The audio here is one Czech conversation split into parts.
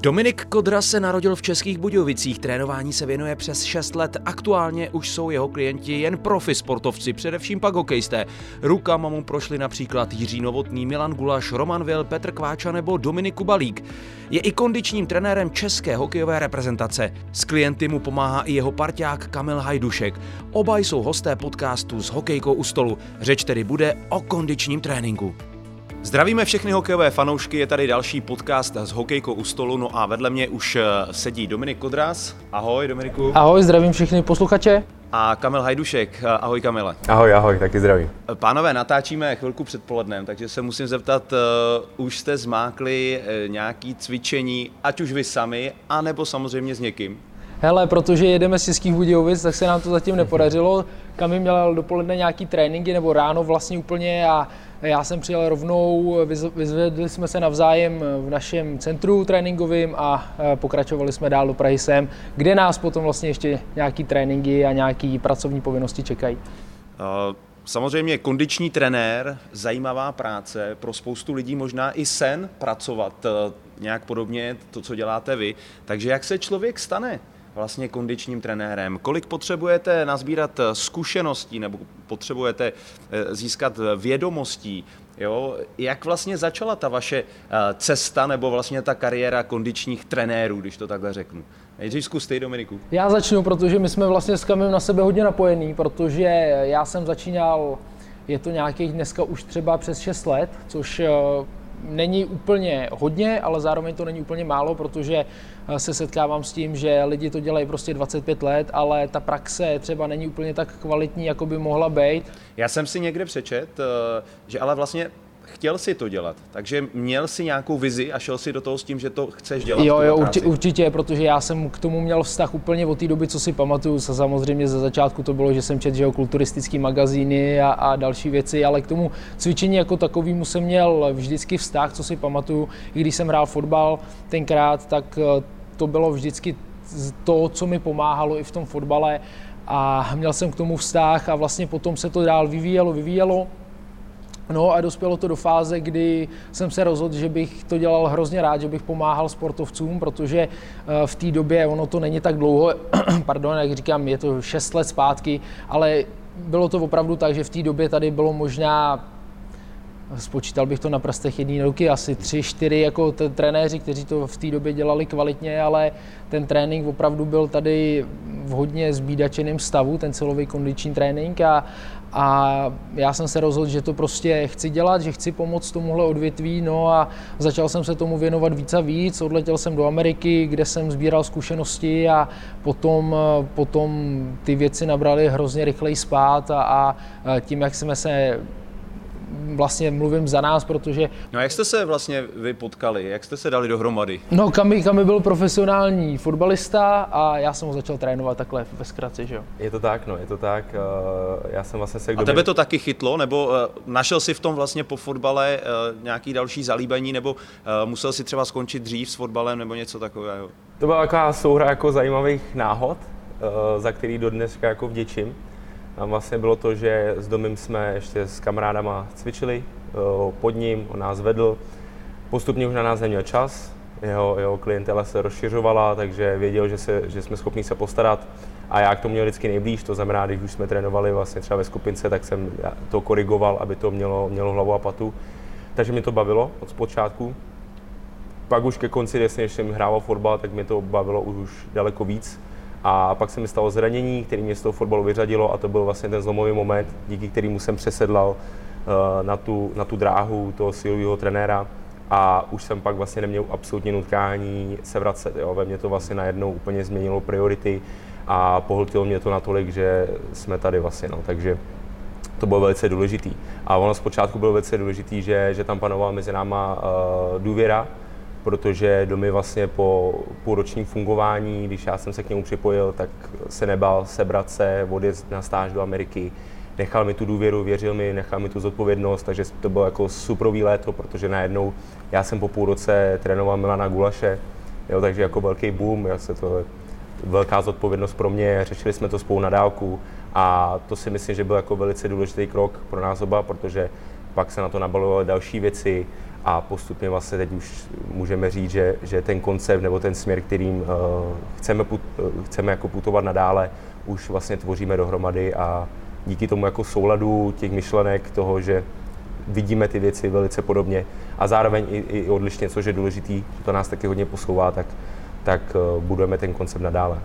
Dominik Kodra se narodil v Českých Budějovicích, trénování se věnuje přes 6 let, aktuálně už jsou jeho klienti jen profi sportovci, především pak hokejisté. Rukama mu prošli například Jiří Novotný, Milan Gulaš, Roman Vil, Petr Kváča nebo Dominik Kubalík. Je i kondičním trenérem české hokejové reprezentace. S klienty mu pomáhá i jeho parťák Kamil Hajdušek. Oba jsou hosté podcastu s hokejkou u stolu. Řeč tedy bude o kondičním tréninku. Zdravíme všechny hokejové fanoušky, je tady další podcast s hokejkou u stolu, no a vedle mě už eh, sedí Dominik Kodras. Ahoj Dominiku. Ahoj, zdravím všechny posluchače. A Kamil Hajdušek. Eh, ahoj Kamile. Ahoj, ahoj, taky zdravím. Eh, pánové, natáčíme chvilku před polednem, takže se musím zeptat, uh, už jste zmákli uh, nějaký cvičení, ať už vy sami, anebo samozřejmě s někým? Hele, protože jedeme z Českých Budějovic, tak se nám to zatím nepodařilo. Kamil měl dopoledne nějaký tréninky, nebo ráno vlastně úplně a já jsem přijel rovnou, vyzvedli jsme se navzájem v našem centru tréninkovým a e, pokračovali jsme dál do Prahy sem, kde nás potom vlastně ještě nějaký tréninky a nějaké pracovní povinnosti čekají. Uh... Samozřejmě kondiční trenér, zajímavá práce, pro spoustu lidí možná i sen pracovat e, nějak podobně to, co děláte vy. Takže jak se člověk stane vlastně kondičním trenérem? Kolik potřebujete nazbírat eh, zkušeností nebo potřebujete eh, získat eh, vědomostí? Jo? Jak vlastně začala ta vaše cesta nebo vlastně ta kariéra kondičních trenérů, když to takhle řeknu? Nejdřív zkus ty, Dominiku. Já začnu, protože my jsme vlastně s Kamem na sebe hodně napojení, protože já jsem začínal, je to nějakých dneska už třeba přes 6 let, což není úplně hodně, ale zároveň to není úplně málo, protože eh, se setkávám s tím, že lidi to dělají prostě 25 let, ale ta praxe třeba není úplně tak kvalitní, jako by mohla být. Já jsem si někde přečet, eh, že ale vlastně chtěl si to dělat, takže měl si nějakou vizi a šel si do toho s tím, že to chceš dělat. Jo, jo, urči, určitě, protože já jsem k tomu měl vztah úplně od té doby, co si pamatuju. Samozřejmě ze začátku to bylo, že jsem četl, že jo, kulturistický magazíny a, a další věci, ale k tomu cvičení jako takovému jsem měl vždycky vztah, co si pamatuju. I když jsem hrál fotbal tenkrát, tak eh, to bylo vždycky to, co mi pomáhalo i v tom fotbale a měl jsem k tomu vztah a vlastně potom se to dál vyvíjelo, vyvíjelo No a dospělo to do fáze, kdy jsem se rozhodl, že bych to dělal hrozně rád, že bych pomáhal sportovcům, protože eh, v té době, ono to není tak dlouho, pardon, jak říkám, je to 6 let zpátky, ale bylo to opravdu tak, že v té době tady bylo možná spočítal bych to na prstech jedné ruky, asi tři, čtyři jako trenéři, kteří to v té době dělali kvalitně, ale ten trénink opravdu byl tady v hodně zbídačeném stavu, ten celový kondiční trénink a, a já jsem se rozhodl, že to prostě chci dělat, že chci pomoct tomuhle odvětví, no a začal jsem se tomu věnovat víc a víc. Odletěl jsem do Ameriky, kde jsem sbíral zkušenosti a potom, potom ty věci nabrali hrozně rychleji spát a, a tím, jak jsme se vlastně mluvím za nás, protože... No a jak jste se vlastně vy potkali, jak jste se dali dohromady? No Kami, Kami byl profesionální fotbalista a já jsem ho začal trénovat takhle ve zkratce, že jo? Je to tak, no, je to tak. Eh, já jsem vlastně se... A tebe to taky chytlo, nebo eh, našel si v tom vlastně po fotbale eh, nějaký další zalíbení, nebo musel si třeba skončit dřív s fotbalem, nebo něco takového? To byla taková souhra jako zajímavých náhod, za který do dneska jako vděčím. Tam vlastně bylo to, že s Domem jsme ještě s kamarádama cvičili pod ním, on nás vedl. Postupně už na nás neměl čas, jeho, jeho klientela se rozšiřovala, takže věděl, že, se, že jsme schopni se postarat. A já k tomu měl vždycky nejblíž, to znamená, když už jsme trénovali vlastně třeba ve skupince, tak jsem to korigoval, aby to mělo, mělo hlavu a patu. Takže mi to bavilo od zpočátku. Pak už ke konci, když jsem hrával fotbal, tak mi to bavilo už daleko víc. A pak se mi stalo zranění, který mě z toho fotbalu vyřadilo a to byl vlastně ten zlomový moment, díky kterému jsem přesedlal uh, na tu, na tu dráhu toho silového trenéra a už jsem pak vlastně neměl absolutně nutkání se vracet. Jo. Ve mně to vlastně najednou úplně změnilo priority a pohltilo mě to natolik, že jsme tady vlastně. No. Takže to bylo velice důležitý. A ono zpočátku bylo velice důležitý, že, že tam panovala mezi náma uh, důvěra, protože domy vlastně po půlročním fungování, když já jsem se k němu připojil, tak se nebal sebrat se, odjet na stáž do Ameriky, nechal mi tu důvěru, věřil mi, nechal mi tu zodpovědnost, takže to bylo jako suprový léto, protože najednou já jsem po půl roce trénoval Milana Gulaše, jo, takže jako velký boom, já se to velká zodpovědnost pro mě, řešili jsme to spolu na dálku a to si myslím, že byl jako velice důležitý krok pro nás oba, protože pak se na to nabalovaly další věci a postupně vlastně teď už můžeme říct, že, že ten koncept nebo ten směr, kterým uh, chceme, put, uh, chceme jako putovat nadále, už vlastně tvoříme dohromady a díky tomu jako souladu těch myšlenek toho, že vidíme ty věci velice podobně a zároveň i, i odlišně, což je důležitý, to nás taky hodně posouvá, tak, tak uh, budujeme ten koncept nadále.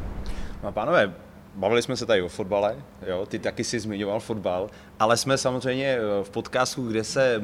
No, pánové, Bavili jsme se tady o fotbale, jo, ty taky si zmiňoval fotbal, ale jsme samozřejmě v podcastu, kde se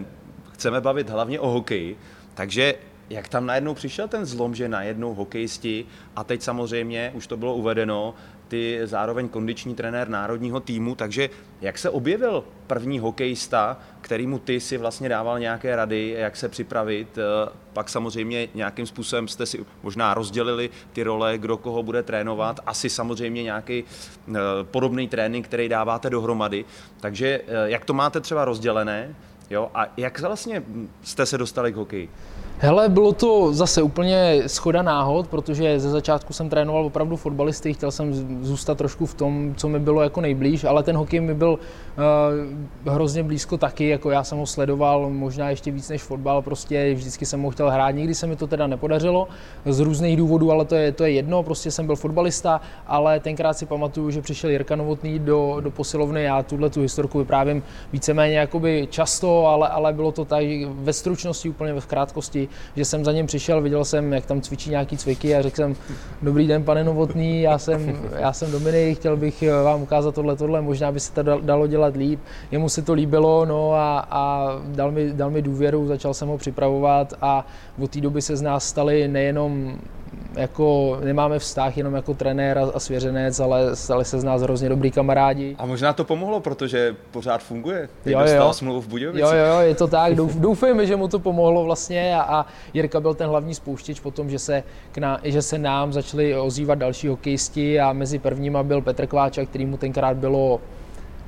chceme bavit hlavně o hokeji, takže jak tam najednou přišel ten zlom, že najednou hokejisti a teď samozřejmě, už to bylo uvedeno, ty zároveň kondiční trenér národního týmu, takže jak se objevil první hokejista, kterýmu ty si vlastně dával nějaké rady, jak se připravit, eh, pak samozřejmě nějakým způsobem jste si možná rozdělili ty role, kdo koho bude trénovat, asi samozřejmě nějaký eh, podobný trénink, který dáváte dohromady, takže eh, jak to máte třeba rozdělené, Jo? A jak vlastně jste se dostali k hokeji? Hele, bylo to zase úplně schoda náhod, protože ze začátku jsem trénoval opravdu fotbalisty, chtěl jsem zůstat trošku v tom, co mi bylo jako nejblíž, ale ten hokej mi byl uh, hrozně blízko taky, jako já jsem ho sledoval možná ještě víc než fotbal, prostě vždycky jsem ho chtěl hrát, nikdy se mi to teda nepodařilo z různých důvodů, ale to je, to je jedno, prostě jsem byl fotbalista, ale tenkrát si pamatuju, že přišel Jirka Novotný do, do posilovny, já tuhle tu historku vyprávím víceméně jakoby často, ale, ale bylo to tak ve stručnosti, úplně ve krátkosti, že jsem za ním přišel, viděl jsem, jak tam cvičí nějaký cviky a řekl jsem, dobrý den, pane Novotný, já jsem, já jsem Dominik, chtěl bych vám ukázat tohle, tohle, možná by se to dalo dělat líp. Jemu se to líbilo, no a, a dal, mi, dal mi důvěru, začal jsem ho připravovat a od té doby se z nás stali nejenom jako nemáme vztah jenom jako trenér a, svěřenec, ale stali se z nás hrozně dobrý kamarádi. A možná to pomohlo, protože pořád funguje. Teď jo, dostal jo. smlouvu v Budějovicích. Jo, jo, je to tak. Douf, doufejme, že mu to pomohlo vlastně a, a Jirka byl ten hlavní spouštěč potom, že se, k ná, že se nám začali ozývat další hokejisti a mezi prvníma byl Petr Kváča, který mu tenkrát bylo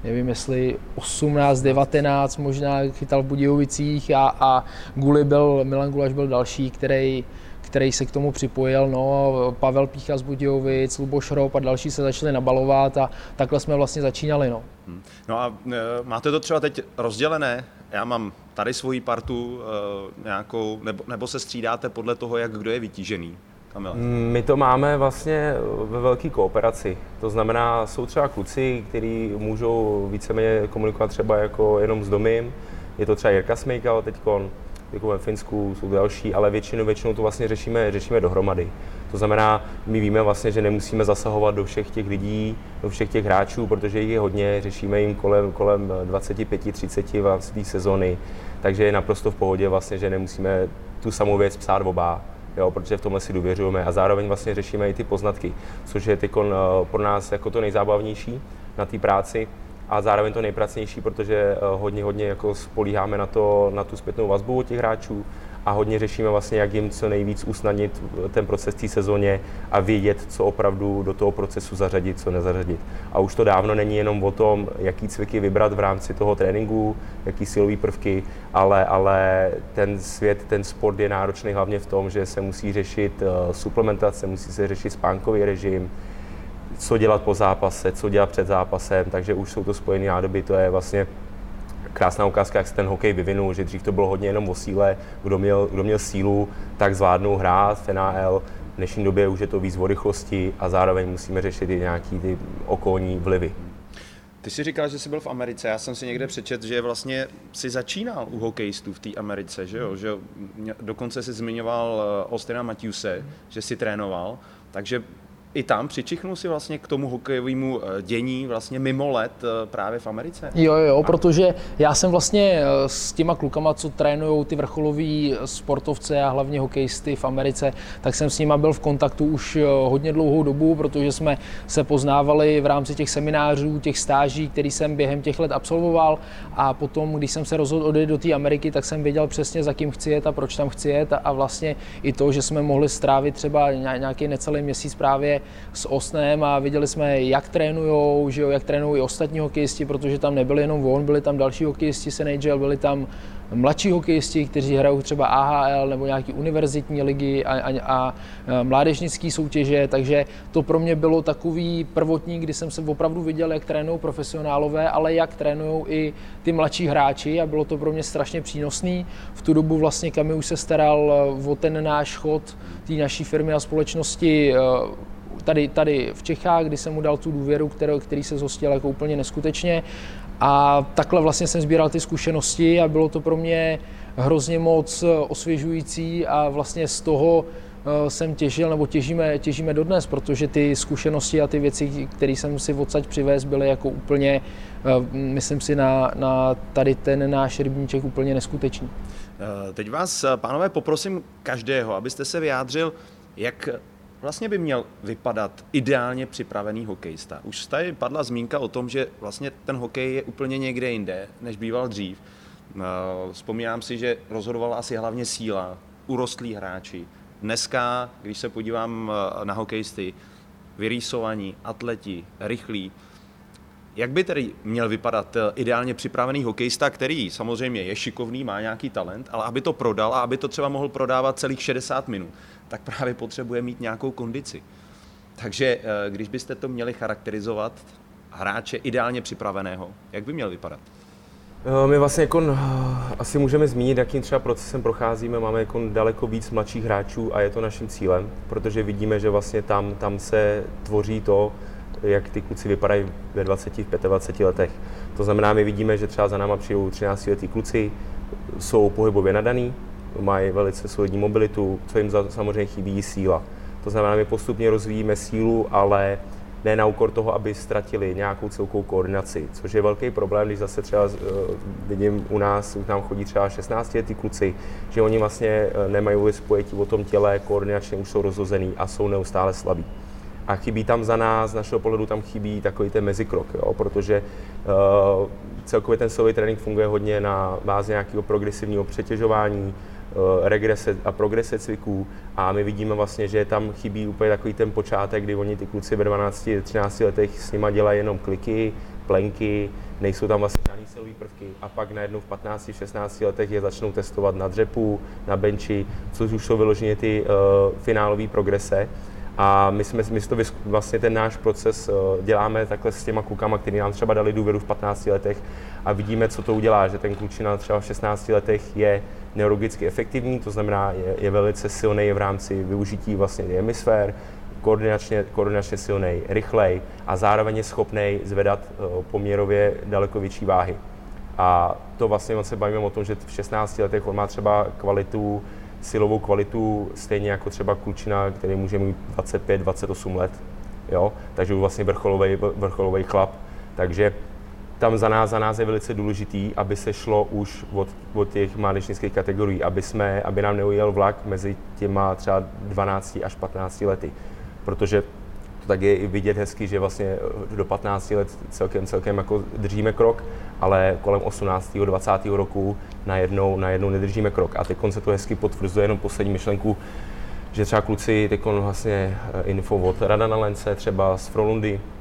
nevím jestli 18, 19 možná chytal v Budějovicích a, a Guli byl, Milan Gulaš byl další, který který se k tomu připojil. No, Pavel Pícha z Budějovic, Luboš Rop a další se začali nabalovat a takhle jsme vlastně začínali. No, hmm. no a e, máte to třeba teď rozdělené? Já mám tady svoji partu e, nějakou, nebo, nebo se střídáte podle toho, jak kdo je vytížený? Kamile. My to máme vlastně ve velké kooperaci. To znamená, jsou třeba kluci, kteří můžou víceméně komunikovat třeba jako jenom s domem. Je to třeba Jirka Smejkal teďkon, jako ve Finsku, jsou další, ale většinou, většinou to vlastně řešíme, řešíme dohromady. To znamená, my víme vlastně, že nemusíme zasahovat do všech těch lidí, do všech těch hráčů, protože jich je hodně, řešíme jim kolem, kolem 25-30 vlastně sezony, takže je naprosto v pohodě vlastně, že nemusíme tu samou věc psát oba, jo, protože v tomhle si důvěřujeme. A zároveň vlastně řešíme i ty poznatky, což je teď eh, pro nás jako to nejzábavnější na té práci, a zároveň to nejpracnější, protože eh, hodně, hodně jako spolíháme na, to, na tu zpětnou vazbu od těch hráčů a hodně řešíme vlastně, jak jim co nejvíc usnadnit eh, ten proces té sezóně a vědět, co opravdu do toho procesu zařadit, co nezařadit. A už to dávno není jenom o tom, jaký cviky vybrat v rámci toho tréninku, jaký silové prvky, ale, ale ten svět, ten sport je náročný hlavně v tom, že se musí řešit eh, suplementace, musí se řešit spánkový režim, co dělat po zápase, co dělat před zápasem, takže už jsou to spojené nádoby, to je vlastně krásná ukázka, jak se ten hokej vyvinul, že dřív to bylo hodně jenom o síle, kdo měl, kdo měl sílu, tak zvládnou hrát v NHL, v dnešní době už je to víc o rychlosti a zároveň musíme řešit i nějaký ty okolní vlivy. Ty jsi říkal, že jsi byl v Americe. Já jsem si někde přečet, že vlastně si začínal u hokejistů v té Americe, že jo? Že dokonce si zmiňoval eh, Austina Matthewse, že si trénoval. Takže i tam přičichnul si vlastně k tomu hokejovému eh, dění vlastně mimo let eh, právě v Americe? Jo, jo, protože já jsem vlastně eh, s těma klukama, co trénují ty vrcholoví sportovce a hlavně hokejisty v Americe, tak jsem s nima byl v kontaktu už hodně dlouhou dobu, protože jsme se poznávali v rámci těch seminářů, těch stáží, který jsem během těch let absolvoval. A potom, když jsem se rozhodl odejít do té Ameriky, tak jsem věděl přesně, za kým chci jet a proč tam chci jet. A vlastně i to, že jsme mohli strávit třeba nějaký necelý měsíc právě s Osnem a viděli jsme, jak trénujou, že jo, jak trénují ostatní hokejisti, protože tam nebyli jenom on, byli tam další hokejisti z NHL, byli tam mladší hokejisti, kteří hrajou třeba AHL nebo nějaký univerzitní ligy a, a, a mládežnické soutěže, takže to pro mě bylo takový prvotní, kdy jsem se opravdu viděl, jak trénují profesionálové, ale jak trénují i ty mladší hráči a bylo to pro mě strašně přínosný. V tu dobu vlastně Kami už se staral o ten náš chod té naší firmy a společnosti tady, tady v Čechách, kdy jsem mu dal tu důvěru, kterou, který se zhostil jako úplně neskutečně. A takhle vlastně jsem sbíral ty zkušenosti a bylo to pro mě hrozně moc osvěžující a vlastně z toho eh, jsem těžil, nebo těžíme, těžíme dodnes, protože ty zkušenosti a ty věci, které jsem si odsaď přivez, byly jako úplně, eh, myslím si, na, na tady ten náš rybníček úplně neskutečný. Eh, teď vás, pánové, poprosím každého, abyste se vyjádřil, jak vlastně by měl vypadat ideálně připravený hokejista. Už tady padla zmínka o tom, že vlastně ten hokej je úplně někde jinde, než býval dřív. Eh, vzpomínám si, že rozhodovala asi hlavně síla, urostlí hráči. Dneska, když se podívám eh, na hokejisty, vyrýsovaní, atleti, rychlí, jak by tedy měl vypadat eh, ideálně připravený hokejista, který samozřejmě je šikovný, má nějaký talent, ale aby to prodal a aby to třeba mohl prodávat celých 60 minut, tak právě potřebuje mít nějakou kondici. Takže eh, když byste to měli charakterizovat, hráče ideálně připraveného, jak by měl vypadat? Eh, my vlastně jako asi můžeme zmínit, jakým třeba procesem procházíme. Máme jako daleko víc mladších hráčů a je to naším cílem, protože vidíme, že vlastně tam, tam se tvoří to, jak ty kluci vypadají ve 20, v 25 letech. To znamená, my vidíme, že třeba za náma přijdou 13 letý kluci, jsou pohybově nadaný, mají velice solidní mobilitu, co jim za, samozřejmě chybí síla. To znamená, my postupně rozvíjíme sílu, ale ne na úkor toho, aby ztratili nějakou celkou koordinaci, což je velký problém, když zase třeba uh, vidím u nás, už nám chodí třeba 16 letý kluci, že oni vlastně uh, nemají vůbec pojetí o tom těle, koordinačně už jsou rozhozený a jsou neustále slabí. A chybí tam za nás, z našeho pohledu tam chybí takový ten mezikrok, jo, protože uh, celkově ten silový trénink funguje hodně na bázi nějakého progresivního přetěžování, Eh, regrese a progrese cviků. A my vidíme vlastně, že tam chybí úplně takový ten počátek, kdy oni ty kluci ve 12-13 letech s nima dělají jenom kliky, plenky, nejsou tam vlastně žádný silový prvky. A pak najednou v 15-16 letech je začnou testovat na dřepu, na benči, což už jsou vyloženě ty uh, finálové progrese. A my jsme, my to vlastně ten náš proces uh, děláme takhle s těma klukama, kteří nám třeba dali důvěru v 15 letech. A vidíme, co to udělá, že ten klučina třeba v 16 letech je neurologicky efektivní, to znamená, je, je velice silný v rámci využití vlastně hemisfér, koordinačně, koordinačně silný, rychlej a zároveň je schopný zvedat uh, poměrově daleko větší váhy. A to vlastně on se bavíme o tom, že v 16 letech on má třeba kvalitu, silovou kvalitu stejně jako třeba klučina, který může mít 25-28 let. Jo? Takže vlastně vrcholový, vrcholový chlap. Takže tam za nás, za nás je velice důležitý, aby se šlo už od, od těch mládežnických kategorií, aby, jsme, aby nám neujel vlak mezi těma třeba 12 až 15 lety. Protože to tak je i vidět hezky, že vlastně do 15 let celkem, celkem jako držíme krok, ale kolem 18. 20. roku najednou, najednou nedržíme krok. A teď se to hezky potvrzuje jenom poslední myšlenku, že třeba kluci teď vlastně eh, info od Radana Lence, třeba z Frolundy, Eh,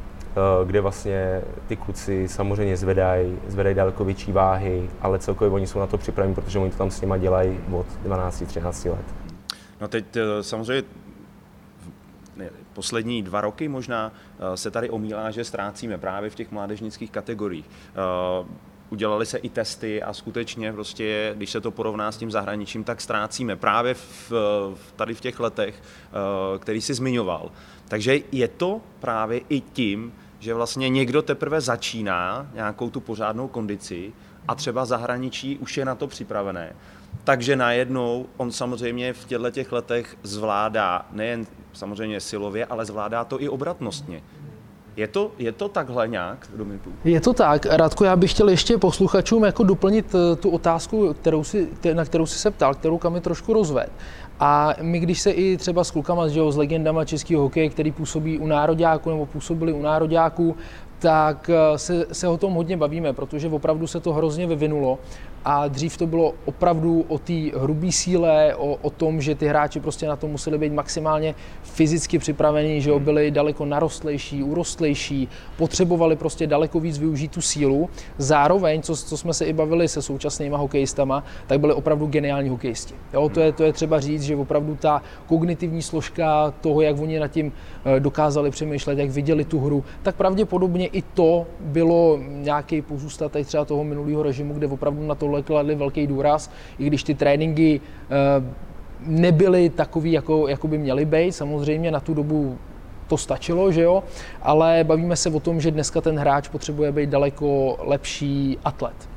kde vlastně ty kluci samozřejmě zvedají, zvedají daleko větší váhy, ale celkově oni jsou na to připraveni, protože oni to tam s nima dělají od 12-13 let. No teď eh, samozřejmě poslední dva roky možná eh, se tady omílá, že ztrácíme právě v těch mládežnických kategoriích. Udělali se i testy a skutečně prostě, když se to porovná s tím zahraničím, tak ztrácíme právě v, tady v těch letech, který si zmiňoval. Takže je to právě i tím, že vlastně někdo teprve začíná nějakou tu pořádnou kondici a třeba zahraničí už je na to připravené. Takže najednou on samozřejmě v těchto těch letech zvládá nejen samozřejmě silově, ale zvládá to i obratnostně. Je to, je to takhle nějak, Dominiku? Je to tak. Radko, já bych chtěl ještě posluchačům jako doplnit eh, tu otázku, kterou si, na kterou si se ptal, kterou kam je trošku rozved. A my, když se i třeba s klukama, že jo, s legendama českého hokeje, který působí u nároďáků nebo působili u nároďáků, tak se, se o tom hodně bavíme, protože opravdu se to hrozně vyvinulo a dřív to bylo opravdu o té hrubé síle, o, o tom, že ty hráči prostě na to museli být maximálně fyzicky připravení, že byli daleko narostlejší, urostlejší, potřebovali prostě daleko víc využít tu sílu. Zároveň, co, co jsme se i bavili se současnými hokejistama, tak byli opravdu geniální hokejisti. Jo, to, je, to je třeba říct, že opravdu ta kognitivní složka toho, jak oni nad tím eh, dokázali přemýšlet, jak viděli tu hru, tak pravděpodobně i to bylo nějaký pozůstatek třeba toho minulého režimu, kde opravdu na to tohle kladli velký důraz, i když ty tréninky eh, nebyly takový, jako, jako by měly být. Samozřejmě na tu dobu to stačilo, že jo, ale bavíme se o tom, že dneska ten hráč potřebuje být daleko lepší atlet.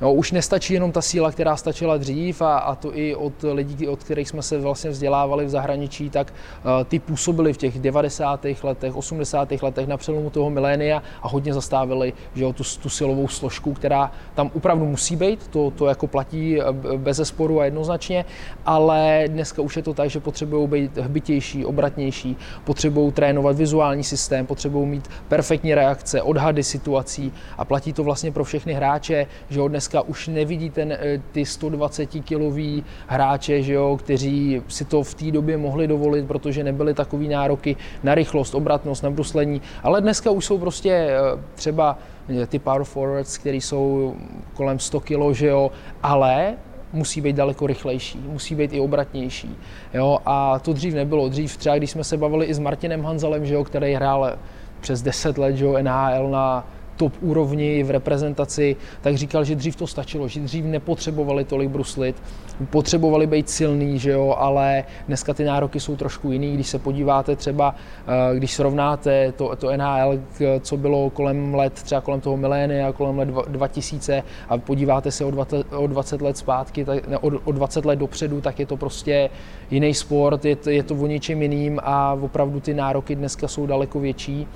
No, už nestačí jenom ta síla, která stačila dřív a, a to i od lidí, od kterých jsme se vlastně vzdělávali v zahraničí, tak uh, ty působili v těch 90. letech, 80. letech na přelomu toho milénia a hodně zastávili že jo, tu, tu silovou složku, která tam opravdu musí být, to, to jako platí eh, bez zesporu a jednoznačně, ale dneska už je to tak, že potřebují být hbitější, obratnější, potřebují trénovat vizuální systém, potřebují mít perfektní reakce, odhady situací a platí to vlastně pro všechny hráče, že jo, dneska už nevidí ten, eh, ty 120 kilový hráče, že jo, kteří si to v té době mohli dovolit, protože nebyly takový nároky na rychlost, obratnost, na bruslení, ale dneska už jsou prostě eh, třeba eh, ty power forwards, který jsou kolem 100 kg, že jo, ale musí být daleko rychlejší, musí být i obratnější. Jo? A to dřív nebylo. Dřív třeba, když jsme se bavili i s Martinem Hanzalem, že jo, který hrál přes 10 let že jo, NHL na top úrovni v reprezentaci, tak říkal, že dřív to stačilo, že dřív nepotřebovali tolik bruslit, potřebovali být silný, že jo, ale dneska ty nároky jsou trošku jiný. Když se podíváte třeba, eh, když srovnáte to, to NHL, co bylo kolem let, třeba kolem toho milénia, kolem let 2000 a podíváte se o 20, o 20 let zpátky, tak, ne, o, o 20 let dopředu, tak je to prostě jiný sport, je to, je to o něčem jiným a opravdu ty nároky dneska jsou daleko větší.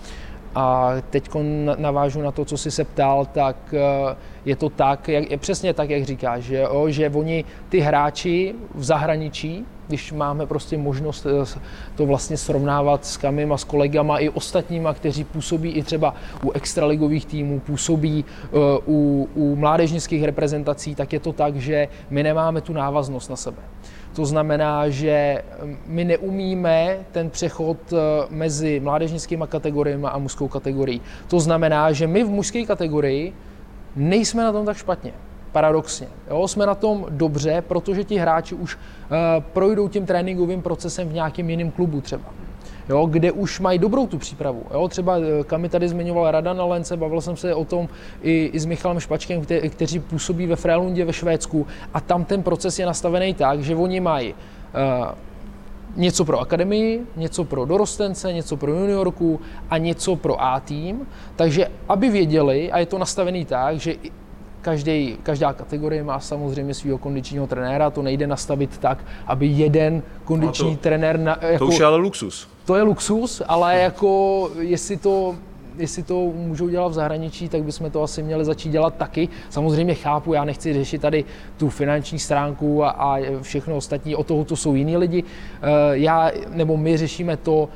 A teď navážu na to, co jsi se ptal, tak eh, je to tak, jak, je přesně tak, jak říkáš, že, jo, že oni, ty hráči v zahraničí, když máme prostě možnost eh, to vlastně srovnávat s Kamim a s kolegama i ostatníma, kteří působí i třeba u extraligových týmů, působí uh, u, u mládežnických reprezentací, tak je to tak, že my nemáme tu návaznost na sebe. To znamená, že my neumíme ten přechod eh, mezi mládežnickými kategoriemi a mužskou kategorií. To znamená, že my v mužské kategorii nejsme na tom tak špatně. Paradoxně. Jo, jsme na tom dobře, protože ti hráči už uh, projdou tím tréninkovým procesem v nějakém jiném klubu třeba jo, kde už mají dobrou tu přípravu. Jo. Třeba eh, Kami tady zmiňoval Rada na Lence, bavil jsem se o tom i, i s Michalem Špačkem, kte, kteří působí ve Frélundě ve Švédsku a tam ten proces je nastavený tak, že oni mají uh, něco pro akademii, něco pro dorostence, něco pro juniorku a něco pro A tým. Takže aby věděli, a je to nastavený tak, že každý, každá kategorie má samozřejmě svého kondičního trenéra, to nejde nastavit tak, aby jeden kondiční no to, trenér... Na, jako, to už je ale luxus. To je luxus, ale jako jestli to jestli to můžou dělat v zahraničí, tak bychom to asi měli začít dělat taky. Samozřejmě chápu, já nechci řešit tady tu finanční stránku a, a všechno ostatní, o toho to jsou jiní lidi. Eh, já, nebo my řešíme to,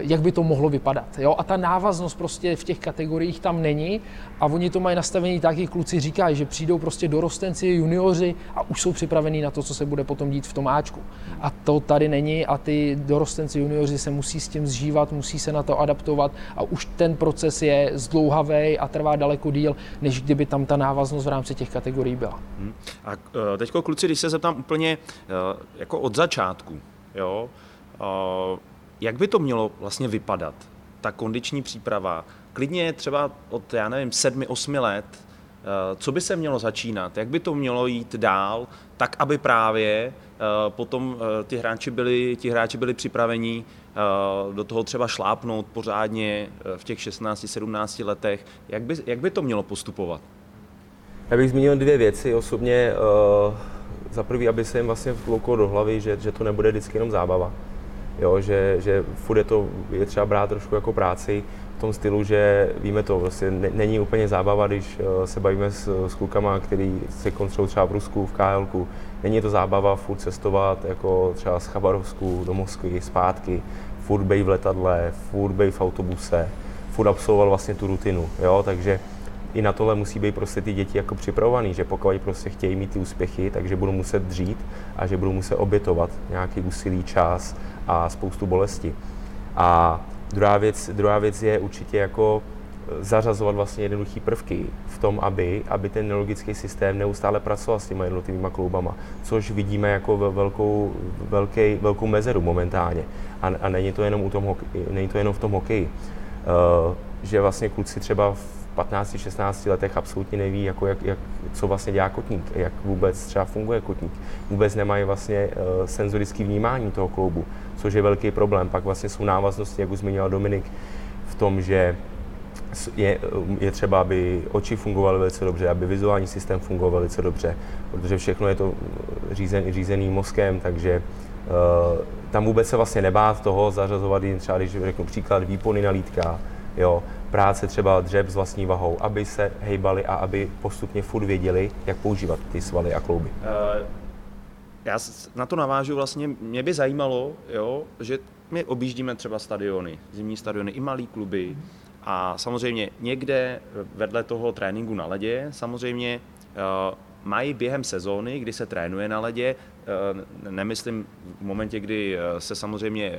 jak by to mohlo vypadat. Jo? A ta návaznost prostě v těch kategoriích tam není a oni to mají nastavený tak, jak kluci říkají, že přijdou prostě dorostenci, junioři a už jsou připravení na to, co se bude potom dít v tom Ačku. A to tady není a ty dorostenci, junioři se musí s tím zžívat, musí se na to adaptovat a už ten proces je zdlouhavý a trvá daleko díl, než kdyby tam ta návaznost v rámci těch kategorií byla. Hmm. A eh, teď kluci, když se zeptám úplně eh, jako od začátku, jo, jak by to mělo vlastně vypadat, ta kondiční příprava? Klidně třeba od, já nevím, sedmi, osmi let, eh, co by se mělo začínat, jak by to mělo jít dál, tak aby právě eh, potom eh, ty hráči byli, ti hráči byli připraveni do toho třeba šlápnout pořádně v těch 16-17 letech. Jak by, jak by to mělo postupovat? Já bych zmínil dvě věci. Osobně za prvý, aby se jim vlastně vlouklo do hlavy, že, že to nebude vždycky jenom zábava jo, že, že furt je to je třeba brát trošku jako práci v tom stylu, že víme to, vlastně ne, není úplně zábava, když uh, se bavíme s, s klukama, který se koncentrují třeba v Rusku, v KL, není to zábava furt cestovat jako třeba z Chabarovsku do Moskvy, zpátky, furt bej v letadle, furt bej v autobuse, furt absolvoval vlastně tu rutinu, jo, takže i na tohle musí být prostě ty děti jako připravovaný, že pokud prostě chtějí mít ty úspěchy, takže budou muset dřít a že budou muset obětovat nějaký úsilí, čas a spoustu bolesti. A druhá věc, druhá věc je určitě jako zařazovat vlastně jednoduché prvky v tom, aby, aby ten neurologický systém neustále pracoval s těma jednotlivými kloubama, což vidíme jako velkou, velký, velkou mezeru momentálně. A, a není, to jenom u tom, není to jenom v tom hokeji. Uh, že vlastně kluci třeba v 15-16 letech absolutně neví, jako jak, jak, co vlastně dělá kotník, jak vůbec třeba funguje kotník. Vůbec nemají vlastně uh, senzorické vnímání toho kloubu, což je velký problém. Pak vlastně jsou návaznosti, jak už zmiňoval Dominik, v tom, že je, je třeba, aby oči fungovaly velice dobře, aby vizuální systém fungoval velice dobře, protože všechno je to řízen, řízený mozkem, takže uh, tam vůbec se vlastně nebát toho zařazovat jen třeba, když řeknu příklad, výpony na lítka, jo, práce třeba dřeb s vlastní vahou, aby se hejbali a aby postupně furt věděli, jak používat ty svaly a klouby. Uh, já na to navážu vlastně, mě by zajímalo, jo, že my objíždíme třeba stadiony, zimní stadiony, i malý kluby, a samozřejmě někde vedle toho tréninku na ledě, samozřejmě uh, mají během sezóny, kdy se trénuje na ledě, nemyslím v momentě, kdy uh, se samozřejmě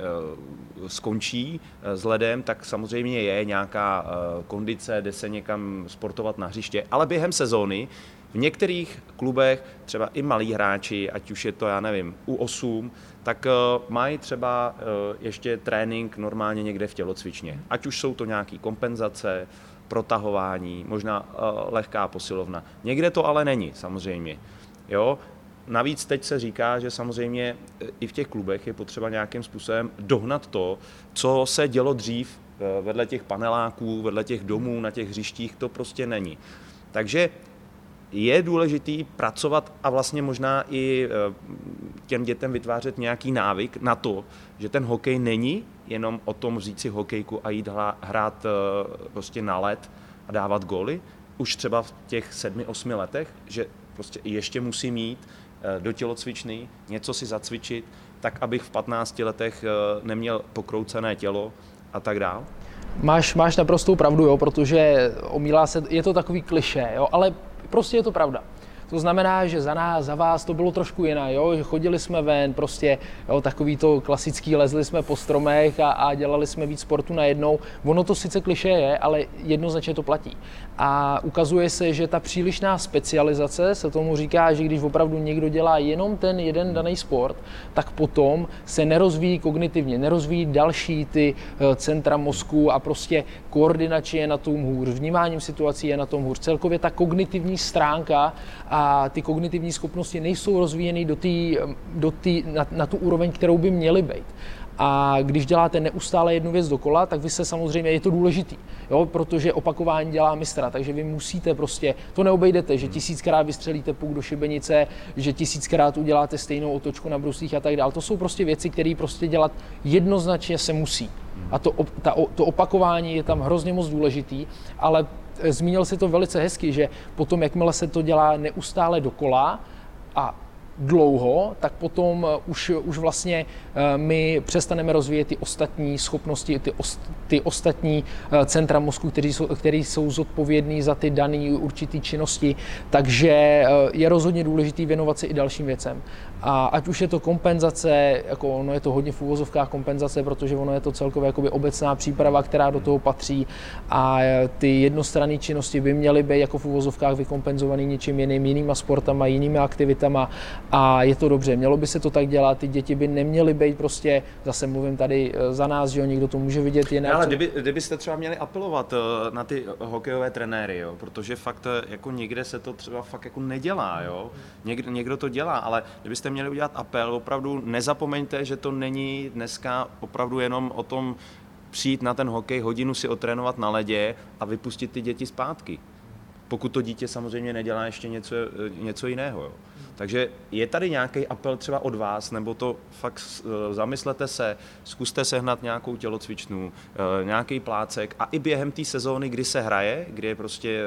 skončí s ledem, tak samozřejmě je nějaká kondice, jde se někam sportovat na hřiště, ale během sezóny v některých klubech, třeba i malí hráči, ať už je to, já nevím, U8, tak mají třeba ještě trénink normálně někde v tělocvičně. Ať už jsou to nějaké kompenzace, protahování, možná lehká posilovna. Někde to ale není, samozřejmě. Jo? Navíc teď se říká, že samozřejmě i v těch klubech je potřeba nějakým způsobem dohnat to, co se dělo dřív vedle těch paneláků, vedle těch domů, na těch hřištích, to prostě není. Takže je důležitý pracovat a vlastně možná i eh, těm dětem vytvářet nějaký návyk na to, že ten hokej není jenom o tom vzít si hokejku a jít hrát prostě na led a dávat goly, už třeba v těch sedmi, osmi letech, že prostě ještě musí mít do tělocvičny, něco si zacvičit, tak abych v 15 letech neměl pokroucené tělo a tak dále? Máš, máš naprostou pravdu, jo, protože omílá se, je to takový kliše, jo, ale Prostě je to pravda. To znamená, že za nás, za vás to bylo trošku jiné, jo? že chodili jsme ven, prostě jo, takový to klasický, lezli jsme po stromech a, a dělali jsme víc sportu najednou. Ono to sice kliše je, ale jednoznačně to platí. A ukazuje se, že ta přílišná specializace se tomu říká, že když opravdu někdo dělá jenom ten jeden daný sport, tak potom se nerozvíjí kognitivně, nerozvíjí další ty eh, centra mozku a prostě koordinačně je na tom hůř, vnímáním situací je na tom hůř. Celkově ta kognitivní stránka a ty kognitivní schopnosti nejsou rozvíjeny do tý, do tý, na, na tu úroveň, kterou by měly být. A když děláte neustále jednu věc dokola, tak vy se samozřejmě, je to důležitý, jo, protože opakování dělá mistra, takže vy musíte prostě, to neobejdete, že tisíckrát vystřelíte puk do šibenice, že tisíckrát uděláte stejnou otočku na bruslích a tak dále. To jsou prostě věci, které prostě dělat jednoznačně se musí. A to, ta, to opakování je tam hrozně moc důležitý, ale zmínil si to velice hezky, že potom, jakmile se to dělá neustále dokola a dlouho, tak potom eh, už, už vlastně eh, my přestaneme rozvíjet ty ostatní schopnosti, ty, ost, ty ostatní eh, centra mozku, které jsou, které jsou zodpovědní za ty dané určité činnosti. Takže je rozhodně důležité věnovat se i dalším věcem. A ať už je to kompenzace, jako ono je to hodně v úvozovkách kompenzace, protože ono je to celkově jakoby obecná příprava, která do toho patří a ty jednostranné činnosti by měly být jako v úvozovkách vykompenzované něčím jiným, jinýma sportama, jinými aktivitama a je to dobře. Mělo by se to tak dělat, ty děti by neměly být prostě, zase mluvím tady eh, za nás, že jo, někdo to může vidět jinak. ale kdyby, kdybyste třeba měli apelovat eh, na ty hokejové trenéry, jo, protože fakt eh, jako někde se to třeba fakt jako nedělá, jo. Někdo, někdo to dělá, ale kdybyste měli udělat apel, opravdu nezapomeňte, že to není dneska opravdu jenom o tom přijít na ten hokej, hodinu si otrénovat na ledě a vypustit ty děti zpátky. Pokud to dítě samozřejmě nedělá ještě něco, něco jiného. Jo. Takže je tady nějaký apel třeba od vás, nebo to fakt eh, zamyslete se, zkuste sehnat nějakou tělocvičnu, eh, nějaký plácek a i během té sezóny, kdy se hraje, kdy je prostě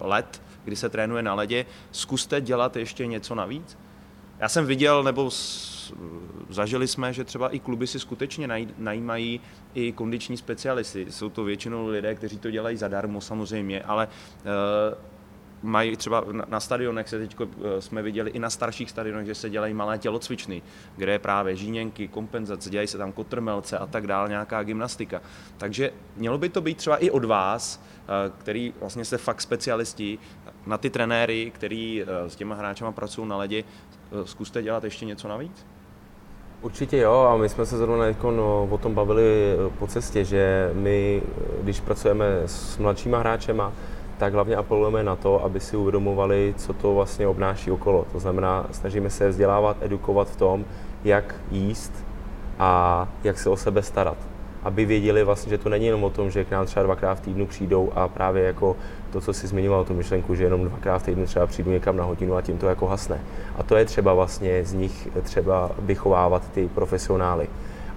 let, kdy se trénuje na ledě, zkuste dělat ještě něco navíc? Já jsem viděl, nebo zažili jsme, že třeba i kluby si skutečně naj, najímají i kondiční specialisty. Jsou to většinou lidé, kteří to dělají zadarmo samozřejmě, ale uh, mají třeba na stadionech se teď eh, jsme viděli i na starších stadionech, že se dělají malé tělocvičny, kde je právě žíněnky, kompenzace, dělají se tam kotrmelce a tak dále, nějaká gymnastika. Takže mělo by to být třeba i od vás, eh, který vlastně jste fakt specialisti, na ty trenéry, který s těma hráčama pracují na ledě, zkuste dělat ještě něco navíc? Určitě jo a my jsme se zrovna no, o tom bavili eh, po cestě, že my, eh, když pracujeme s mladšíma hráčema, tak hlavně apelujeme na to, aby si uvědomovali, co to vlastně obnáší okolo. To znamená, snažíme se vzdělávat, edukovat v tom, jak jíst a jak se o sebe starat aby věděli vlastně, že to není jenom o tom, že k nám třeba dvakrát v týdnu přijdou a právě jako to, co si zmiňoval, tu myšlenku, že jenom dvakrát v týdnu třeba přijdu někam na hodinu a tím to jako hasne. A to je třeba vlastně z nich třeba vychovávat ty profesionály.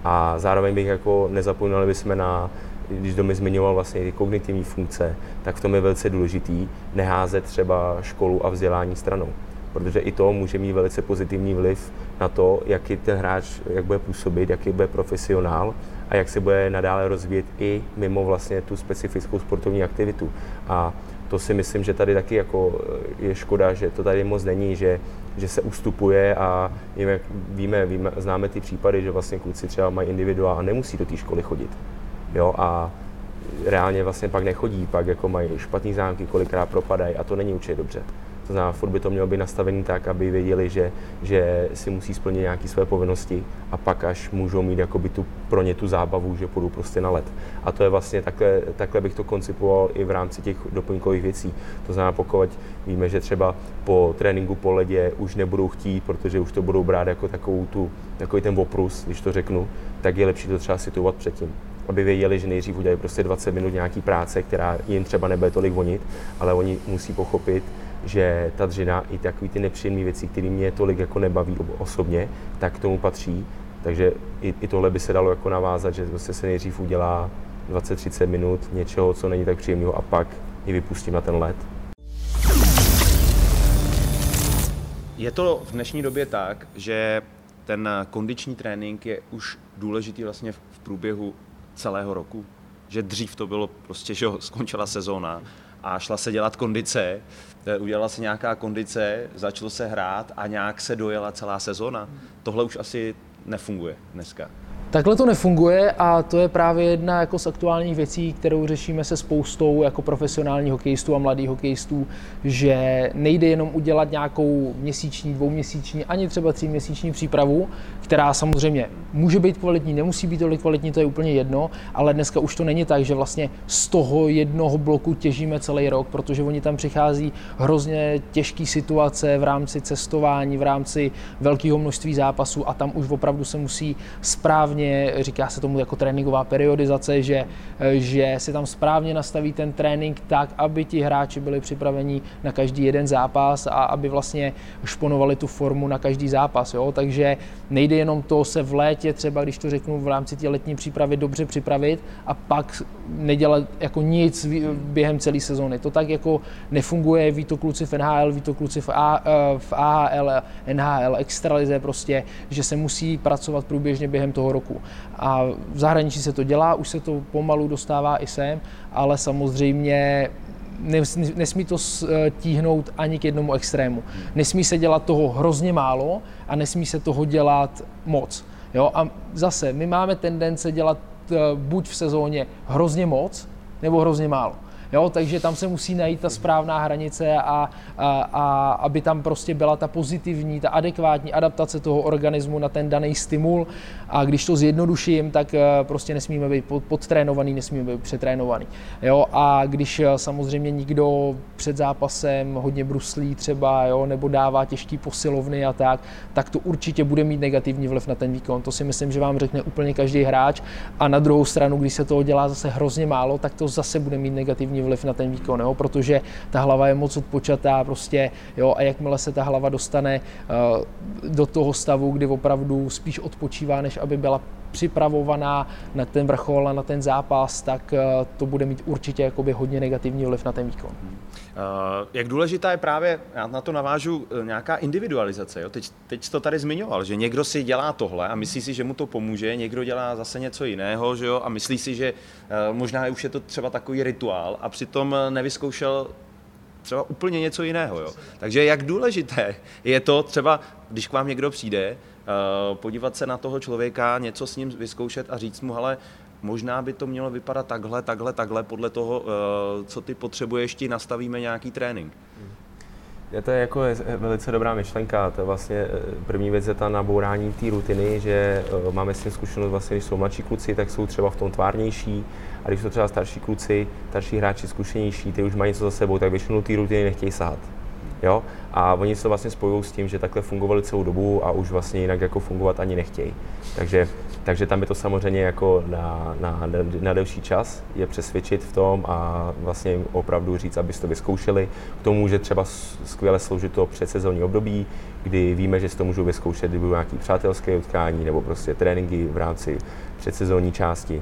A zároveň bych jako nezapomínali bychom na když Domy zmiňoval vlastně ty kognitivní funkce, tak v tom je velice důležitý neházet třeba školu a vzdělání stranou. Protože i to může mít velice pozitivní vliv na to, jaký ten hráč, jak bude působit, jaký bude profesionál a jak se bude nadále rozvíjet i mimo vlastně tu specifickou sportovní aktivitu. A to si myslím, že tady taky jako eh, je škoda, že to tady moc není, že, že se ustupuje a víme, víme, víme, známe ty případy, že vlastně kluci třeba mají individuál a nemusí do té školy chodit. Jo, a reálně vlastně pak nechodí, pak jako mají špatný zámky, kolikrát propadají a to není určitě dobře. To znamená, furt by to mělo být nastavený tak, aby věděli, že, že si musí splnit nějaké své povinnosti a pak až můžou mít jakoby tu, pro ně tu zábavu, že půjdou prostě na let. A to je vlastně takhle, takhle bych to koncipoval i v rámci těch doplňkových věcí. To znamená, pokud víme, že třeba po tréninku po ledě už nebudou chtít, protože už to budou brát jako takovou tu, takový ten oprus, když to řeknu, tak je lepší to třeba situovat předtím aby věděli, že nejdřív udělají prostě 20 minut nějaký práce, která jim třeba nebude tolik vonit, ale oni musí pochopit, že ta dřina i takový ty nepříjemné věci, které mě tolik jako nebaví osobně, tak k tomu patří. Takže i, i tohle by se dalo jako navázat, že prostě se nejdřív udělá 20-30 minut něčeho, co není tak příjemného a pak ji vypustím na ten led. Je to v dnešní době tak, že ten kondiční trénink je už důležitý vlastně v průběhu celého roku. Že dřív to bylo prostě, že skončila sezóna a šla se dělat kondice, udělala se nějaká kondice, začalo se hrát a nějak se dojela celá sezóna. Tohle už asi nefunguje dneska. Takhle to nefunguje a to je právě jedna jako z aktuálních věcí, kterou řešíme se spoustou jako profesionálních hokejistů a mladých hokejistů, že nejde jenom udělat nějakou měsíční, dvouměsíční, ani třeba tříměsíční přípravu, která samozřejmě může být kvalitní, nemusí být tolik kvalitní, to je úplně jedno, ale dneska už to není tak, že vlastně z toho jednoho bloku těžíme celý rok, protože oni tam přichází hrozně těžké situace v rámci cestování, v rámci velkého množství zápasů a tam už opravdu se musí správně správně, říká se tomu jako tréninková periodizace, že, že si tam správně nastaví ten trénink tak, aby ti hráči byli připraveni na každý jeden zápas a aby vlastně šponovali tu formu na každý zápas. Jo? Takže nejde jenom to se v létě třeba, když to řeknu v rámci té letní přípravy, dobře připravit a pak nedělat jako nic během celé sezóny. To tak jako nefunguje, ví to kluci v NHL, ví to kluci v, A, eh, v AHL, NHL, extralize prostě, že se musí pracovat průběžně během toho roku roku. A v zahraničí se to dělá, už se to pomalu dostává i sem, ale samozřejmě nesmí to eh, tíhnout ani k jednomu extrému. Nesmí se dělat toho hrozně málo a nesmí se toho dělat moc. Jo? A zase, my máme tendence dělat eh, buď v sezóně hrozně moc, nebo hrozně málo. Jo, takže tam se musí najít ta správná hranice a, a, a aby tam prostě byla ta pozitivní, ta adekvátní adaptace toho organismu na ten daný stimul a když to zjednoduším, tak eh, prostě nesmíme být podtrénovaný, nesmíme být přetrénovaný. Jo, a když eh, samozřejmě nikdo před zápasem hodně bruslí třeba, jo, nebo dává těžký posilovny a tak, tak to určitě bude mít negativní vliv na ten výkon. To si myslím, že vám řekne úplně každý hráč. A na druhou stranu, když se toho dělá zase hrozně málo, tak to zase bude mít negativní vliv na ten výkon, jo, protože ta hlava je moc odpočatá prostě, jo, a jakmile se ta hlava dostane uh, do toho stavu, kdy opravdu spíš odpočívá, než aby byla připravovaná na ten vrchol a na ten zápas, tak to bude mít určitě jakoby hodně negativní vliv na ten výkon. Hmm. Uh, jak důležitá je právě, já na to navážu, nějaká individualizace. Jo? Teď, teď to tady zmiňoval, že někdo si dělá tohle a myslí si, že mu to pomůže, někdo dělá zase něco jiného že jo? a myslí si, že možná už je to třeba takový rituál a přitom nevyzkoušel třeba úplně něco jiného. Jo? Takže jak důležité je to třeba, když k vám někdo přijde, uh, podívat se na toho člověka, něco s ním vyzkoušet a říct mu, ale možná by to mělo vypadat takhle, takhle, takhle, podle toho, eh, co ty potřebuješ, ti nastavíme nějaký trénink. Je to jako velice dobrá myšlenka. To je vlastně eh, první věc je ta nabourání té rutiny, že eh, máme s tím zkušenost vlastně, když jsou mladší kluci, tak jsou třeba v tom tvárnější, a když jsou třeba starší kluci, starší hráči zkušenější, ty už mají něco za sebou, tak většinou té rutiny nechtějí sahat. Jo? A oni se vlastně spojují s tím, že takhle fungovali celou dobu a už vlastně jinak jako fungovat ani nechtějí. Takže, takže tam je to samozřejmě jako na, na, na delší čas je přesvědčit v tom a vlastně opravdu říct, abyste to vyzkoušeli. K tomu může třeba skvěle sloužit to předsezónní období, kdy víme, že si to můžou vyzkoušet, kdy budou nějaké přátelské utkání nebo prostě tréninky v rámci předsezónní části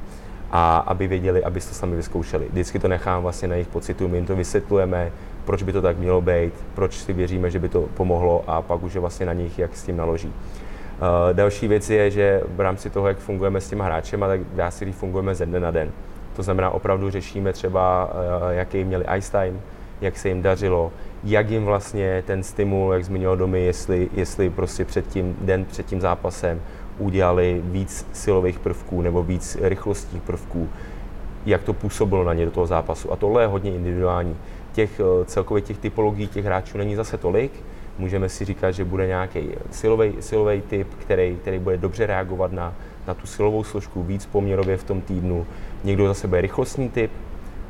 a aby věděli, aby to sami vyzkoušeli. Vždycky to nechám vlastně na jejich pocitu, my jim to vysvětlujeme, proč by to tak mělo být, proč si věříme, že by to pomohlo a pak už je vlastně na nich, jak s tím naloží. Uh, další věc je, že v rámci toho, jak fungujeme s těma hráčema, tak dá si fungujeme ze dne na den. To znamená, opravdu řešíme třeba, uh, jaký měli ice time, jak se jim dařilo, jak jim vlastně ten stimul, jak zmiňoval Domy, jestli, jestli prostě před tím, den před tím zápasem udělali víc silových prvků nebo víc rychlostních prvků, jak to působilo na ně do toho zápasu. A tohle je hodně individuální. Těch eh, celkově těch typologií těch hráčů není zase tolik. Můžeme si říkat, že bude nějaký silový, silový typ, který, který bude dobře reagovat na, na tu silovou složku víc poměrově v tom týdnu. Někdo zase bude rychlostní typ,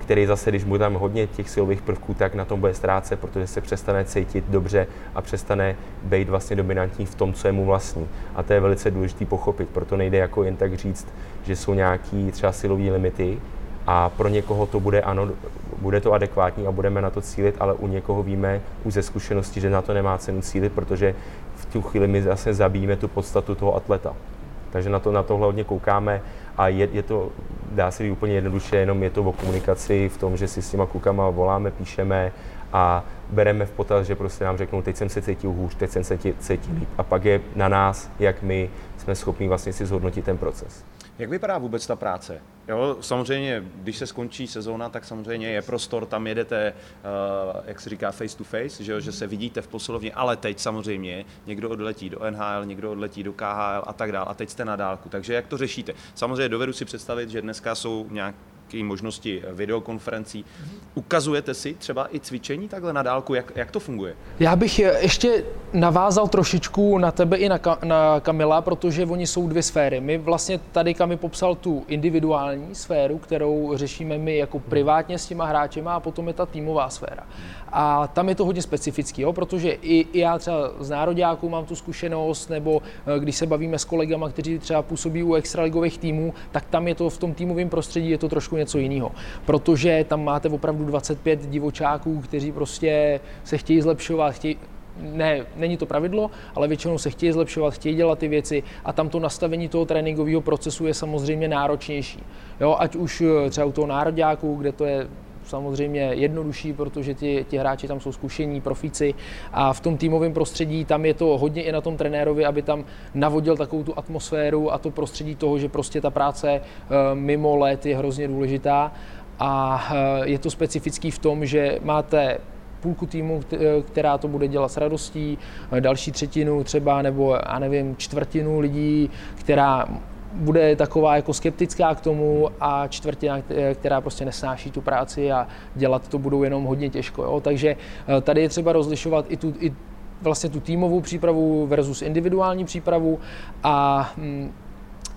který zase, když bude tam hodně těch silových prvků, tak na tom bude ztrácet, protože se přestane cítit dobře a přestane být vlastně dominantní v tom, co je mu vlastní. A to je velice důležité pochopit, proto nejde jako jen tak říct, že jsou nějaký třeba silové limity, a pro někoho to bude ano, bude to adekvátní a budeme na to cílit, ale u někoho víme už ze zkušenosti, že na to nemá cenu cílit, protože v tu chvíli my zase zabijíme tu podstatu toho atleta. Takže na, to, na tohle hodně koukáme a je, je to, dá se říct úplně jednoduše, jenom je to o komunikaci v tom, že si s těma klukama voláme, píšeme a bereme v potaz, že prostě nám řeknou, teď jsem se cítil hůř, teď jsem se cítil líp. A pak je na nás, jak my jsme schopni vlastně si zhodnotit ten proces. Jak vypadá vůbec ta práce? Jo, samozřejmě, když se skončí sezóna, tak samozřejmě je prostor, tam jedete, uh, jak se říká, face to face, že, že se vidíte v posilovně, ale teď samozřejmě někdo odletí do NHL, někdo odletí do KHL a tak dále a teď jste na dálku. Takže jak to řešíte? Samozřejmě dovedu si představit, že dneska jsou nějak nějaké možnosti videokonferencí. Ukazujete si třeba i cvičení takhle na dálku, jak, jak to funguje? Já bych ještě navázal trošičku na tebe i na, na Kamila, protože oni jsou dvě sféry. My vlastně tady Kami popsal tu individuální sféru, kterou řešíme my jako privátně s těma hráčema a potom je ta týmová sféra. A tam je to hodně specifický, jo, protože i, i já třeba z nároďáků mám tu zkušenost, nebo eh, když se bavíme s kolegama, kteří třeba působí u extraligových týmů, tak tam je to v tom týmovém prostředí je to trošku něco jiného. Protože tam máte opravdu 25 divočáků, kteří prostě se chtějí zlepšovat, chtějí, ne, není to pravidlo, ale většinou se chtějí zlepšovat, chtějí dělat ty věci a tam to nastavení toho tréninkového procesu je samozřejmě náročnější. Jo, ať už eh, třeba u toho národňáku, kde to je samozřejmě jednodušší, protože ti, ti hráči tam jsou zkušení, profíci a v tom týmovém prostředí tam je to hodně i na tom trenérovi, aby tam navodil takovou tu atmosféru a to prostředí toho, že prostě ta práce eh, mimo let je hrozně důležitá. A eh, je to specifický v tom, že máte půlku týmu, která to bude dělat s radostí, eh, další třetinu třeba, nebo já nevím, čtvrtinu lidí, která bude taková jako skeptická k tomu a čtvrtina, která prostě nesnáší tu práci a dělat to budou jenom hodně těžko. Jo? Takže eh, tady je třeba rozlišovat i tu, i vlastně tu týmovou přípravu versus individuální přípravu a hm,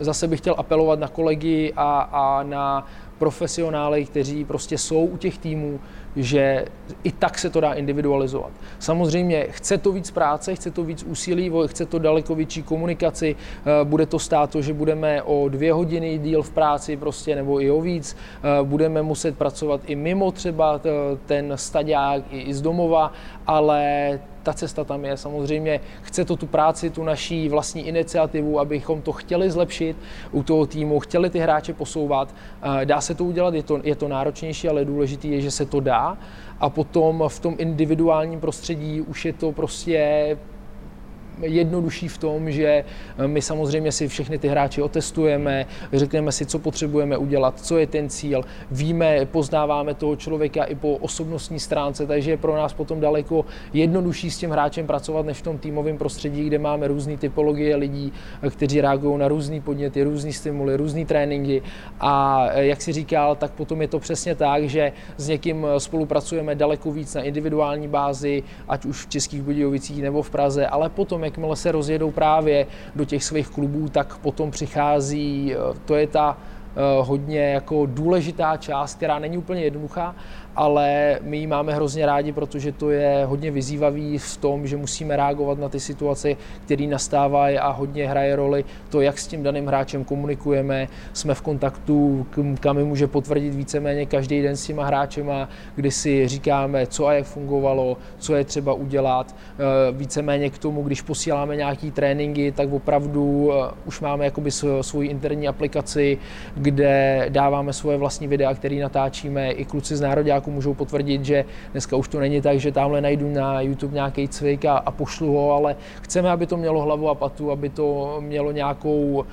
zase bych chtěl apelovat na kolegy a, a na profesionály, kteří prostě jsou u těch týmů, že i tak se to dá individualizovat. Samozřejmě chce to víc práce, chce to víc úsilí, chce to daleko větší komunikaci, eh, bude to stát to, že budeme o dvě hodiny díl v práci prostě nebo i o víc, eh, budeme muset pracovat i mimo třeba ten staďák i z domova, ale ta cesta tam je. Samozřejmě chce to tu práci, tu naší vlastní iniciativu, abychom to chtěli zlepšit u toho týmu, chtěli ty hráče posouvat. Dá se to udělat, je to, je to náročnější, ale důležité je, že se to dá. A potom v tom individuálním prostředí už je to prostě jednodušší v tom, že eh, my samozřejmě si všechny ty hráči otestujeme, řekneme si, co potřebujeme udělat, co je ten cíl, víme, poznáváme toho člověka i po osobnostní stránce, takže je pro nás potom daleko jednodušší s tím hráčem pracovat, než v tom týmovém prostředí, kde máme různé typologie lidí, eh, kteří reagují na různé podněty, různé stimuly, různé tréninky. A eh, jak si říkal, tak potom je to přesně tak, že s někým spolupracujeme daleko víc na individuální bázi, ať už v Českých Budějovicích nebo v Praze, ale potom jakmile se rozjedou právě do těch svých klubů, tak potom přichází, eh, to je ta eh, hodně jako důležitá část, která není úplně jednoduchá, ale my ji máme hrozně rádi, protože to je hodně vyzývavý v tom, že musíme reagovat na ty situace, které nastávají a hodně hraje roli to, jak s tím daným hráčem komunikujeme. Jsme v kontaktu, kam může potvrdit víceméně každý den s těma hráčema, kdy si říkáme, co a jak fungovalo, co je třeba udělat. Eh, víceméně k tomu, když posíláme nějaký tréninky, tak opravdu eh, už máme jakoby svoji interní aplikaci, kde dáváme svoje vlastní videa, které natáčíme. I kluci z národě diváků můžou potvrdit, že dneska už to není tak, že tamhle najdu na YouTube nějaký cvik a, a pošlu ho, ale chceme, aby to mělo hlavu a patu, aby to mělo nějakou, uh,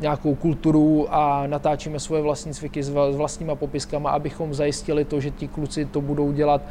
nějakou kulturu a natáčíme svoje vlastní cviky s, s vlastníma popiskama, abychom zajistili to, že ti kluci to budou dělat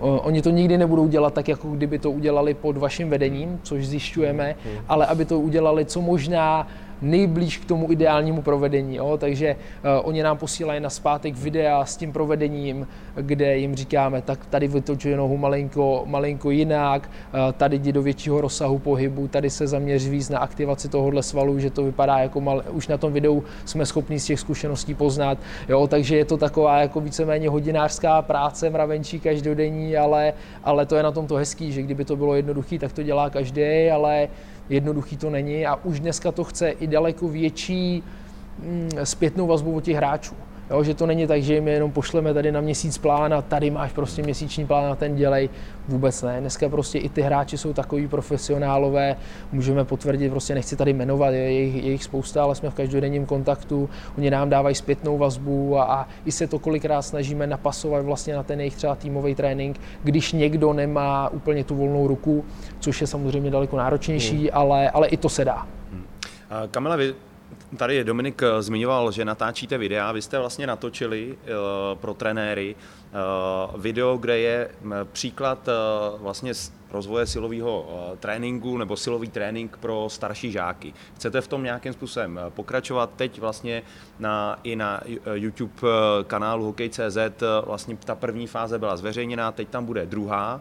Uh, oni to nikdy nebudou dělat tak, jako kdyby to udělali pod vaším vedením, což zjišťujeme, hmm. ale aby to udělali co možná nejblíž k tomu ideálnímu provedení. Jo? Takže uh, oni nám posílají na zpátek videa s tím provedením, kde jim říkáme, tak tady vytočuje nohu malinko, malinko jinak, uh, tady jdi do většího rozsahu pohybu, tady se zaměř víc na aktivaci tohohle svalu, že to vypadá jako mal, už na tom videu jsme schopni z těch zkušeností poznat. Jo? Takže je to taková jako víceméně hodinářská práce, mravenčí každodenní, ale, ale to je na tom to hezký, že kdyby to bylo jednoduché, tak to dělá každý, ale jednoduchý to není a už dneska to chce i daleko větší mm, zpětnou vazbu od těch hráčů. Jo, že to není tak, že jim jenom pošleme tady na měsíc plán a tady máš prostě měsíční plán a ten dělej. Vůbec ne. Dneska prostě i ty hráči jsou takový profesionálové, můžeme potvrdit, prostě nechci tady jmenovat, je jich, je jich spousta, ale jsme v každodenním kontaktu, oni nám dávají zpětnou vazbu a, a i se to kolikrát snažíme napasovat vlastně na ten jejich třeba týmový trénink, když někdo nemá úplně tu volnou ruku, což je samozřejmě daleko náročnější, hmm. ale, ale i to se dá. Hmm. Kamila, vy Tady Dominik eh, zmiňoval, že natáčíte videa. Vy jste vlastně natočili uh, pro trenéry uh, video, kde je příklad vlastně rozvoje silového tréninku nebo silový trénink pro starší žáky. Chcete v tom nějakým způsobem pokračovat? Teď vlastně na, i na YouTube kanálu Hokej.cz vlastně ta první fáze byla zveřejněná, teď tam bude druhá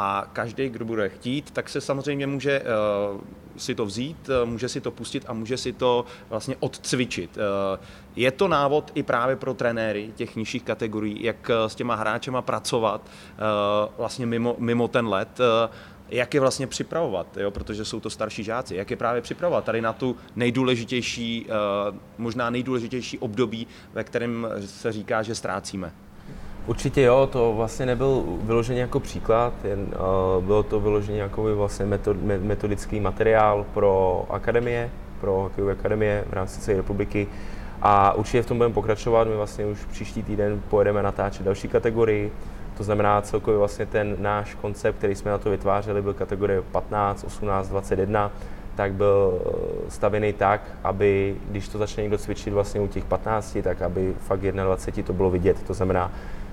a každý, kdo bude chtít, tak se samozřejmě může uh, si to vzít, uh, může si to pustit a může si to vlastně odcvičit. Uh, je to návod i právě pro trenéry těch nižších kategorií, jak s těma hráčema pracovat vlastně mimo, mimo ten let, jak je vlastně připravovat, jo? protože jsou to starší žáci, jak je právě připravovat tady na tu nejdůležitější, možná nejdůležitější období, ve kterém se říká, že ztrácíme. Určitě jo, to vlastně nebyl vyložený jako příklad, jen, uh, bylo to vyložený jako vlastně metod, metodický materiál pro akademie, pro hokejové akademie v rámci celé republiky. A určitě v tom budeme pokračovat, my vlastně už příští týden pojedeme natáčet další kategorii, to znamená celkově vlastně ten náš koncept, který jsme na to vytvářeli, byl kategorie 15, 18, 21, tak byl eh, stavěný tak, aby když to začne někdo cvičit vlastně u těch 15, tak aby fakt 21 to bylo vidět. To znamená,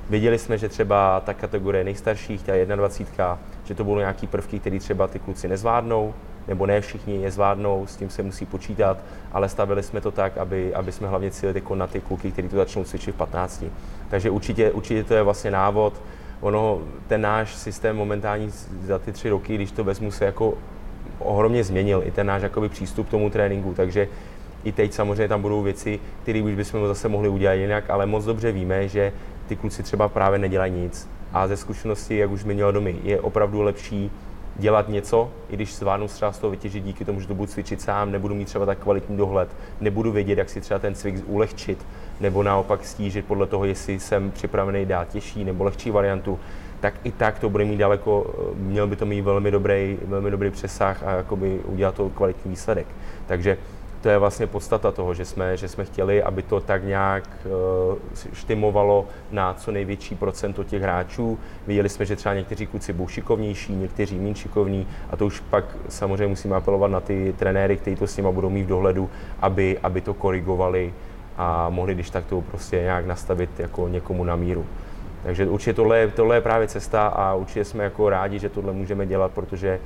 Věděli jsme, že třeba ta kategorie nejstarších, ta 21, že to budou nějaký prvky, které třeba ty kluci nezvládnou, nebo ne všichni je zvládnou, s tím se musí počítat, ale stavili jsme to tak, aby, aby jsme hlavně cílili na ty kluky, kteří to začnou cvičit v 15. Takže určitě, určitě to je vlastně návod. Ono, ten náš systém momentální za ty tři roky, když to vezmu, se jako ohromně změnil, i ten náš jakoby, přístup k tomu tréninku, takže i teď samozřejmě tam budou věci, které už bychom zase mohli udělat jinak, ale moc dobře víme, že ty kluci třeba právě nedělají nic. A ze zkušenosti, jak už zmiňoval domy, je opravdu lepší dělat něco, i když zvládnu třeba z toho vytěžit díky tomu, že to budu cvičit sám, nebudu mít třeba tak kvalitní dohled, nebudu vědět, jak si třeba ten cvik ulehčit, nebo naopak stížit podle toho, jestli jsem připravený dát těžší nebo lehčí variantu, tak i tak to bude mít daleko, měl by to mít velmi dobrý, velmi dobrý přesah a udělat to kvalitní výsledek. Takže to je vlastně podstata toho, že jsme, že jsme chtěli, aby to tak nějak uh, štimovalo na co největší procento těch hráčů. Viděli jsme, že třeba někteří kluci budou šikovnější, někteří méně šikovní a to už pak samozřejmě musíme apelovat na ty trenéry, kteří to s nimi budou mít v dohledu, aby, aby to korigovali a mohli když tak to prostě nějak nastavit jako někomu na míru. Takže určitě tohle, tohle je právě cesta a určitě jsme jako rádi, že tohle můžeme dělat, protože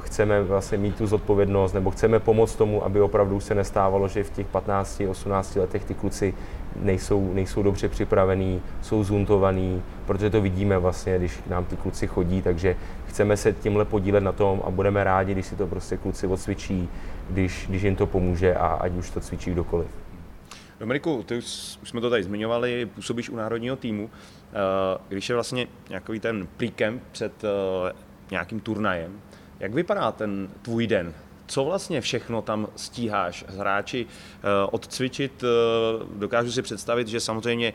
chceme vlastně mít tu zodpovědnost nebo chceme pomoct tomu, aby opravdu se nestávalo, že v těch 15-18 letech ty kluci nejsou, nejsou dobře připravení, jsou zuntovaní, protože to vidíme vlastně, když k nám ty kluci chodí, takže chceme se tímhle podílet na tom a budeme rádi, když si to prostě kluci odsvičí, když, když jim to pomůže a ať už to cvičí kdokoliv. Dominiku, ty už, už jsme to tady zmiňovali, působíš u národního týmu. Eh, když je vlastně nějaký ten pre před eh, nějakým turnajem, jak vypadá ten tvůj den? Co vlastně všechno tam stíháš hráči eh, odcvičit? Dokážu si představit, že samozřejmě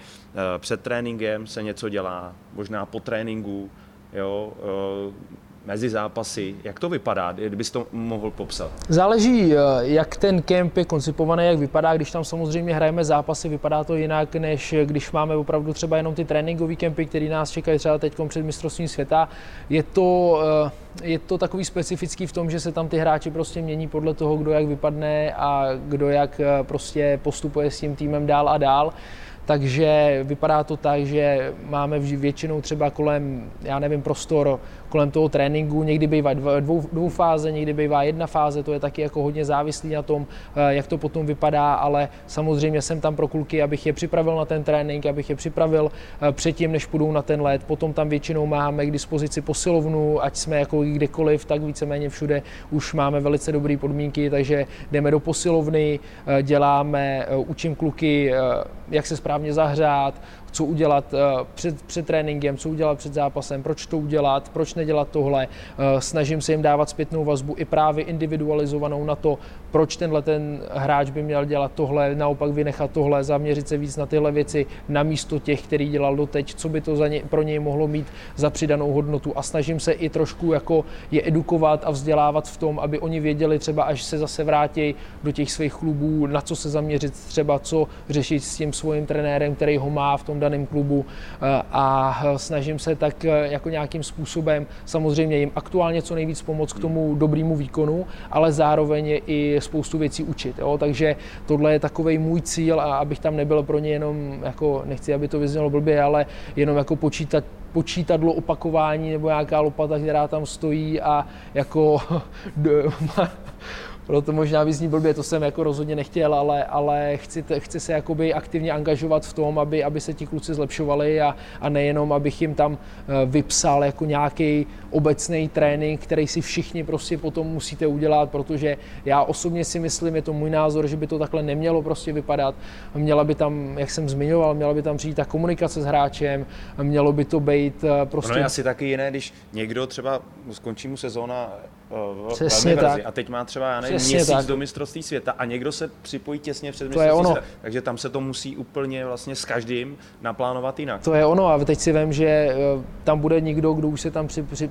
před tréninkem se něco dělá, možná po tréninku, jo, mezi zápasy. Jak to vypadá, kdybys to mohl popsat? Záleží, eh, jak ten kemp je koncipovaný, jak vypadá. Když tam samozřejmě hrajeme zápasy, vypadá to jinak, než když máme opravdu třeba jenom ty tréninkové kempy, které nás čekají třeba teď před mistrovstvím světa. Je to, eh, je to takový specifický v tom, že se tam ty hráči prostě mění podle toho, kdo jak vypadne a kdo jak eh, prostě postupuje s tím týmem dál a dál takže vypadá to tak, že máme většinou třeba kolem, já nevím, prostor kolem toho tréninku, někdy bývá dvou, dvou fáze, někdy bývá jedna fáze, to je taky jako hodně závislý na tom, eh, jak to potom vypadá, ale samozřejmě jsem tam pro kluky, abych je připravil na ten trénink, abych je připravil eh, předtím, než půjdou na ten let. Potom tam většinou máme k dispozici posilovnu, ať jsme jako kdekoliv, tak víceméně všude už máme velice dobré podmínky, takže jdeme do posilovny, eh, děláme, učím kluky, jak se správně zahřát, co udělat eh, před, před tréninkem, co udělat před zápasem, proč to udělat, proč nedělat tohle. Eh, snažím se jim dávat zpětnou vazbu i právě individualizovanou na to, proč tenhle ten hráč by měl dělat tohle, naopak vynechat tohle, zaměřit se víc na tyhle věci, na místo těch, který dělal doteď, co by to za ně, pro něj mohlo mít za přidanou hodnotu. A snažím se i trošku jako je edukovat a vzdělávat v tom, aby oni věděli třeba, až se zase vrátí do těch svých klubů, na co se zaměřit, třeba co řešit s tím svým trenérem, který ho má v tom daném klubu eh, a snažím se tak eh, jako nějakým způsobem samozřejmě jim aktuálně co nejvíc pomoct k tomu dobrému výkonu, ale zároveň i spoustu věcí učit. Jo? Takže tohle je takový můj cíl a abych tam nebyl pro ně jenom, jako nechci, aby to vyznělo blbě, ale jenom jako počítat počítadlo opakování nebo nějaká lopata, která tam stojí a jako proto možná vyzní blbě, to jsem jako rozhodně nechtěl, ale, ale chci, chci se jakoby aktivně angažovat v tom, aby, aby se ti kluci zlepšovali a, a nejenom, abych jim tam eh, vypsal jako nějaký obecný trénink, který si všichni prostě potom musíte udělat, protože já osobně si myslím, je to můj názor, že by to takhle nemělo prostě vypadat. Měla by tam, jak jsem zmiňoval, měla by tam přijít ta komunikace s hráčem, mělo by to být eh, prostě... Ono je asi taky jiné, když někdo třeba skončí mu sezóna v Přesně tak. a teď má třeba, já nevím, Přesně měsíc tak. do mistrovství světa a někdo se připojí těsně před mistrovství ono. světa. Takže tam se to musí úplně vlastně s každým naplánovat jinak. To je ono a teď si vím, že eh, tam bude někdo, kdo už se tam při, při,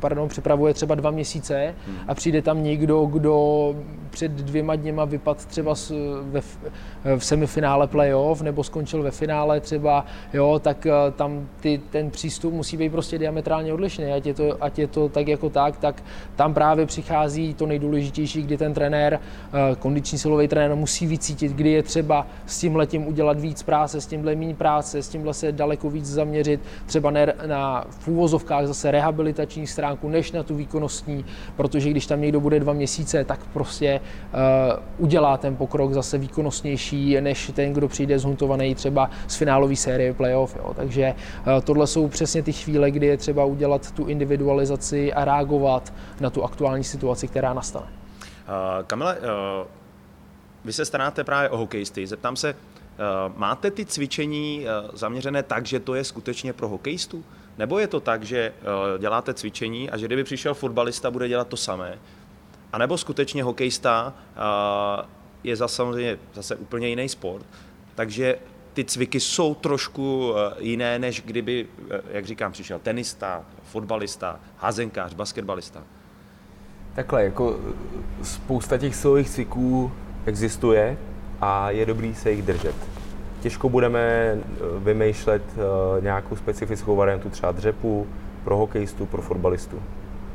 pardon, připravuje třeba dva měsíce a přijde tam někdo, kdo před dvěma dněma vypad třeba ve, v semifinále playoff nebo skončil ve finále třeba, jo, tak eh, tam ty, ten přístup musí být prostě diametrálně odlišný, ať je, to, ať je to tak jako tak, tak tam právě přichází to nejdůležitější, kdy ten trenér, eh, kondiční silový trenér musí vycítit, kdy je třeba s tím letím udělat víc práce, s tímhle méně práce, s tímhle se daleko víc zaměřit, třeba ne, na v úvozovkách zase rehabilitační stránku, než na tu výkonnostní, protože když tam někdo bude dva měsíce, tak prostě uh, udělá ten pokrok zase výkonnostnější, než ten, kdo přijde zhuntovaný třeba z finálové série playoff. Jo. Takže uh, tohle jsou přesně ty chvíle, kdy je třeba udělat tu individualizaci a reagovat na tu aktuální situaci, která nastane. Uh, Kamile, uh vy se staráte právě o hokejisty. Zeptám se, máte ty cvičení zaměřené tak, že to je skutečně pro hokejistu? Nebo je to tak, že děláte cvičení a že kdyby přišel fotbalista, bude dělat to samé? A nebo skutečně hokejista je zase samozřejmě zase úplně jiný sport, takže ty cviky jsou trošku eh, jiné, než kdyby, eh, jak říkám, přišel tenista, fotbalista, házenkář, basketbalista. Takhle, jako eh, spousta těch silových cviků existuje a je dobrý se jich držet. Těžko budeme vymýšlet nějakou specifickou variantu třeba dřepu pro hokejistu, pro fotbalistu.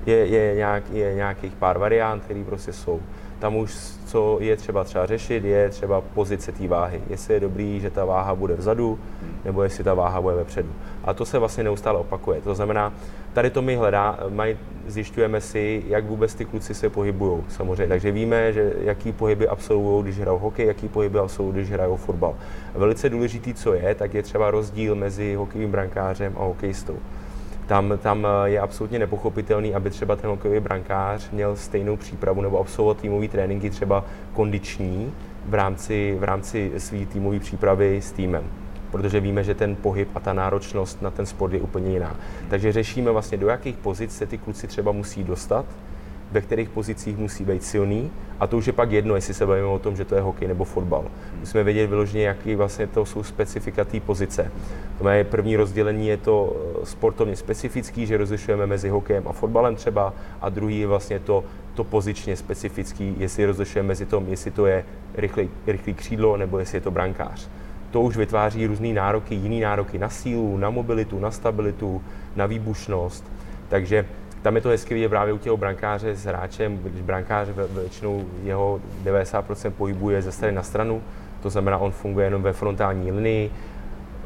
Je, je, nějak, je nějakých pár variant, které prostě jsou. Tam už, co je třeba třeba řešit, je třeba pozice té váhy. Jestli je dobrý, že ta váha bude vzadu, nebo jestli ta váha bude vepředu. A to se vlastně neustále opakuje. To znamená, tady to my hledá, maj, zjišťujeme si, jak vůbec ty kluci se pohybují samozřejmě. Takže víme, že jaký pohyby absolvují, když hrajou hokej, jaký pohyby absolvují, když hrajou fotbal. Velice důležitý, co je, tak je třeba rozdíl mezi hokejovým brankářem a hokejistou. Tam, tam je absolutně nepochopitelný, aby třeba ten hokejový brankář měl stejnou přípravu nebo absolvoval týmový tréninky třeba kondiční v rámci, v rámci své týmové přípravy s týmem protože víme, že ten pohyb a ta náročnost na ten sport je úplně jiná. Takže řešíme vlastně, do jakých pozic se ty kluci třeba musí dostat, ve kterých pozicích musí být silný a to už je pak jedno, jestli se bavíme o tom, že to je hokej nebo fotbal. Musíme vědět vyloženě, jaký vlastně to jsou specifika té pozice. To moje první rozdělení je to eh, sportovně specifický, že rozlišujeme mezi hokejem a fotbalem třeba a druhý je vlastně to, to pozičně specifický, jestli rozlišujeme mezi tom, jestli to je rychlý, rychlý křídlo nebo jestli je to brankář to už vytváří různé nároky, jiné nároky na sílu, na mobilitu, na stabilitu, na výbušnost. Takže tam je to hezky vidět právě u těho brankáře s hráčem, když brankář většinou jeho 90% pohybuje ze strany na stranu, to znamená, on funguje jenom ve frontální linii,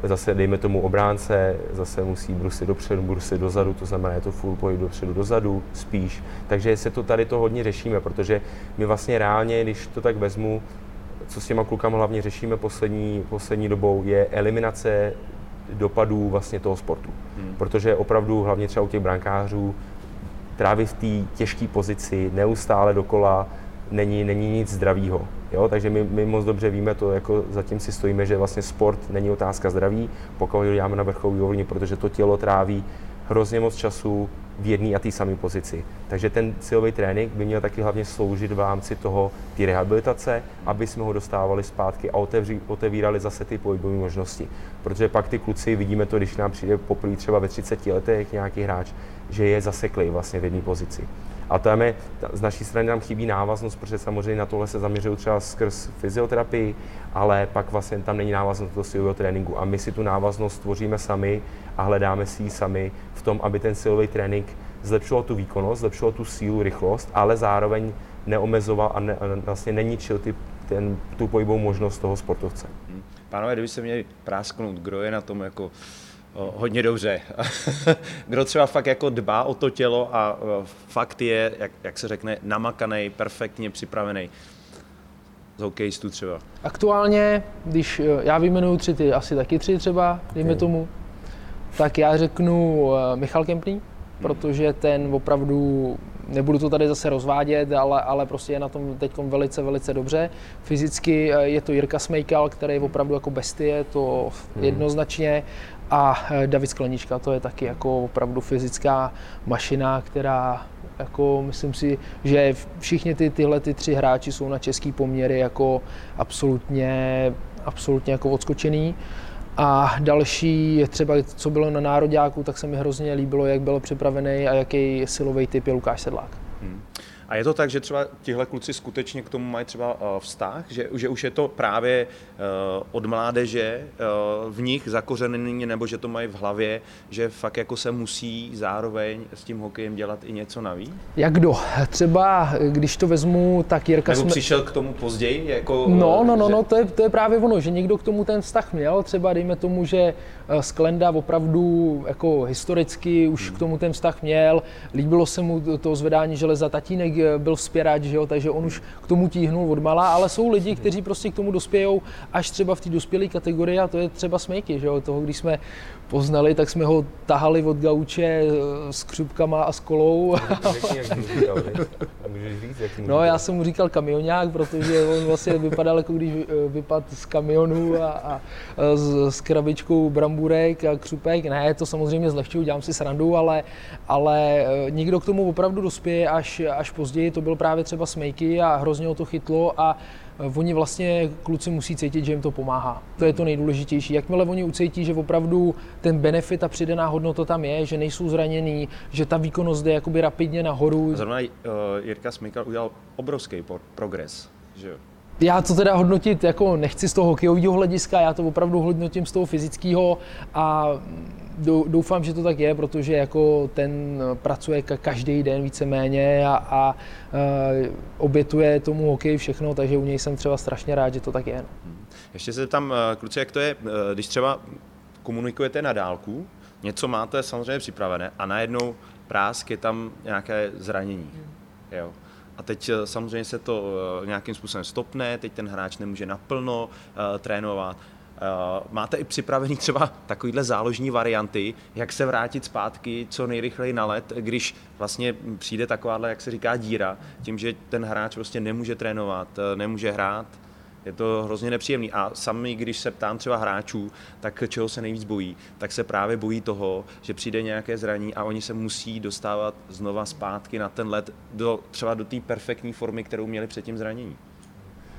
zase dejme tomu obránce, zase musí brusit dopředu, brusit dozadu, to znamená, je to full pohyb dopředu, dozadu, spíš. Takže se to tady to hodně řešíme, protože my vlastně reálně, když to tak vezmu, co s těma klukama hlavně řešíme poslední, poslední dobou, je eliminace dopadů vlastně toho sportu. Hmm. Protože opravdu hlavně třeba u těch brankářů trávit v té těžké pozici neustále dokola není, není nic zdravého. Jo? Takže my, my moc dobře víme to, jako zatím si stojíme, že vlastně sport není otázka zdraví, pokud ho děláme na vrcholové úrovni, protože to tělo tráví hrozně moc času v jedné a té samé pozici. Takže ten silový trénink by měl taky hlavně sloužit v rámci toho ty rehabilitace, aby jsme ho dostávali zpátky a otevří, otevírali zase ty pohybové možnosti. Protože pak ty kluci, vidíme to, když nám přijde poprvé třeba ve 30 letech nějaký hráč, že je zaseklý vlastně v jedné pozici. A tam je, z naší strany nám chybí návaznost, protože samozřejmě na tohle se zaměřují třeba skrz fyzioterapii, ale pak vlastně tam není návaznost do silového tréninku. A my si tu návaznost tvoříme sami a hledáme si ji sami v tom, aby ten silový trénink zlepšoval tu výkonnost, zlepšoval tu sílu, rychlost, ale zároveň neomezoval a ne, vlastně neničil ty, ten, tu pohybovou možnost toho sportovce. Pánové, kdyby se měli prásknout, kdo je na tom jako hodně dobře. Kdo třeba fakt jako dbá o to tělo a fakt je, jak, jak se řekne, namakaný, perfektně připravený. Z hokejistů třeba. Aktuálně, když e, já vyjmenuju tři, ty asi taky tři třeba, dejme okay. tomu, tak já řeknu e, Michal Kempný, hmm. protože ten opravdu nebudu to tady zase rozvádět, ale, ale prostě je na tom teď velice, velice dobře. Fyzicky e, je to Jirka Smejkal, který je opravdu jako bestie, to hmm. jednoznačně. A eh, David Sklenička, to je taky jako opravdu fyzická mašina, která jako myslím si, že všichni ty, tyhle ty tři hráči jsou na český poměry jako absolutně, absolutně jako odskočený. A další, třeba co bylo na Nároďáku, tak se mi hrozně líbilo, jak byl připravený a jaký silový typ je Lukáš Sedlák. Hmm. A je to tak, že třeba tihle kluci skutečně k tomu mají třeba eh, vztah, že, že už je to právě uh, od mládeže uh, v nich zakořeněný, nebo že to mají v hlavě, že fakt jako se musí zároveň s tím hokejem dělat i něco navíc? Jak kdo? Třeba, když to vezmu, tak Jirka... Nebo jsme... přišel k tomu později? Jako, no, no, no, že... no to, je, to je právě ono, že někdo k tomu ten vztah měl. Třeba dejme tomu, že Sklenda opravdu jako historicky už hmm. k tomu ten vztah měl. Líbilo se mu to zvedání železa tatínek tatínek eh, byl vzpěrač, že jo, takže on už k tomu tíhnul od mala, ale jsou lidi, kteří prostě k tomu dospějou až třeba v té dospělé kategorii a to je třeba smejky, že jo, toho, když jsme poznali, tak jsme ho tahali od gauče eh, s křupkama a s kolou. No já jsem mu říkal kamionák, protože on vlastně vypadal jako když eh, vypadl z kamionu a, a s, s krabičkou bramburek a křupek. Ne, to samozřejmě zlehčuju, dělám si srandu, ale, ale nikdo k tomu opravdu dospěje až, až později. To byl právě třeba Smejky a hrozně ho to chytlo a oni vlastně kluci musí cítit, že jim to pomáhá. To je to nejdůležitější. Jakmile oni ucítí, že opravdu ten benefit a přidaná hodnota tam je, že nejsou zranění, že ta výkonnost jde jakoby rapidně nahoru. Zrovna uh, Jirka Smykal udělal obrovský progres, že? Já to teda hodnotit jako nechci z toho hokejového hlediska, já to opravdu hodnotím z toho fyzického a doufám, že to tak je, protože jako ten pracuje každý den víceméně a, a obětuje tomu hokej všechno, takže u něj jsem třeba strašně rád, že to tak je. No. Ještě se tam, eh, kluci, jak to je, eh, když třeba komunikujete na dálku, něco máte samozřejmě připravené a najednou prásk je tam nějaké zranění. Jo. A teď eh, samozřejmě se to nějakým způsobem stopne, teď ten hráč nemůže naplno uh, trénovat. Máte i připravený třeba takovýhle záložní varianty, jak se vrátit zpátky co nejrychleji na let, když vlastně přijde takováhle, jak se říká, díra, tím, že ten hráč prostě nemůže trénovat, eh, nemůže hrát, je to hrozně nepříjemný. A sami, když se ptám třeba hráčů, tak čeho se nejvíc bojí, tak se právě bojí toho, že přijde nějaké zraní a oni se musí dostávat znova zpátky na ten let, do, třeba do té perfektní formy, kterou měli před tím zraněním.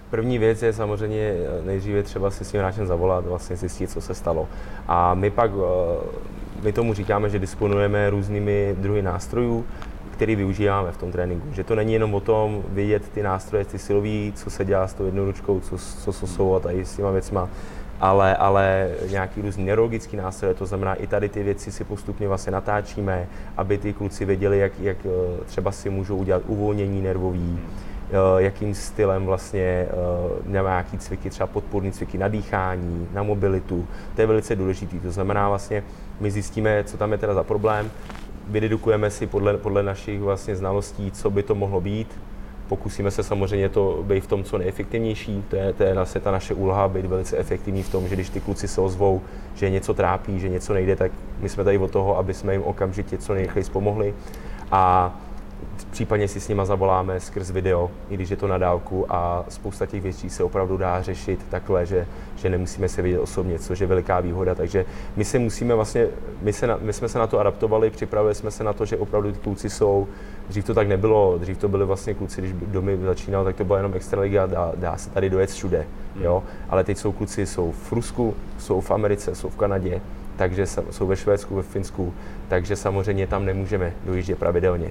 První věc je samozřejmě eh, nejdříve třeba si s tím hráčem zavolat, vlastně zjistit, co se stalo. A my pak, eh, my tomu říkáme, že disponujeme různými druhy nástrojů, který využíváme v tom tréninku. Že to není jenom o tom vidět ty nástroje, ty silový, co se dělá s tou jednou ručkou, co, co, co jsou a tady s těma věcma, ale, ale nějaký různý neurologický nástroje, to znamená i tady ty věci si postupně vlastně natáčíme, aby ty kluci věděli, jak, jak eh, třeba si můžou udělat uvolnění nervový, Eh, jakým stylem vlastně eh, nějaký cviky, třeba podporní cviky na dýchání, na mobilitu. To je velice důležité. To znamená vlastně, my zjistíme, co tam je teda za problém, vydedukujeme si podle, podle našich vlastně znalostí, co by to mohlo být. Pokusíme se samozřejmě to být v tom co nejefektivnější. To je, to je vlastně ta naše úloha, být velice efektivní v tom, že když ty kluci se ozvou, že něco trápí, že něco nejde, tak my jsme tady od toho, aby jsme jim okamžitě co nejrychleji pomohli. A Případně si s nima zavoláme skrz video, i když je to na dálku a spousta těch věcí se opravdu dá řešit takhle, že, že nemusíme se vidět osobně, což je veliká výhoda. Takže my se musíme vlastně, my, se na, my jsme se na to adaptovali, připravili jsme se na to, že opravdu ty kluci jsou, dřív to tak nebylo, dřív to byli vlastně kluci, když domy začínal, tak to byla jenom extraliga, dá, dá se tady dojet všude, jo? ale teď jsou kluci, jsou v Rusku, jsou v Americe, jsou v Kanadě, takže jsou ve Švédsku, ve Finsku, takže samozřejmě tam nemůžeme dojíždět pravidelně.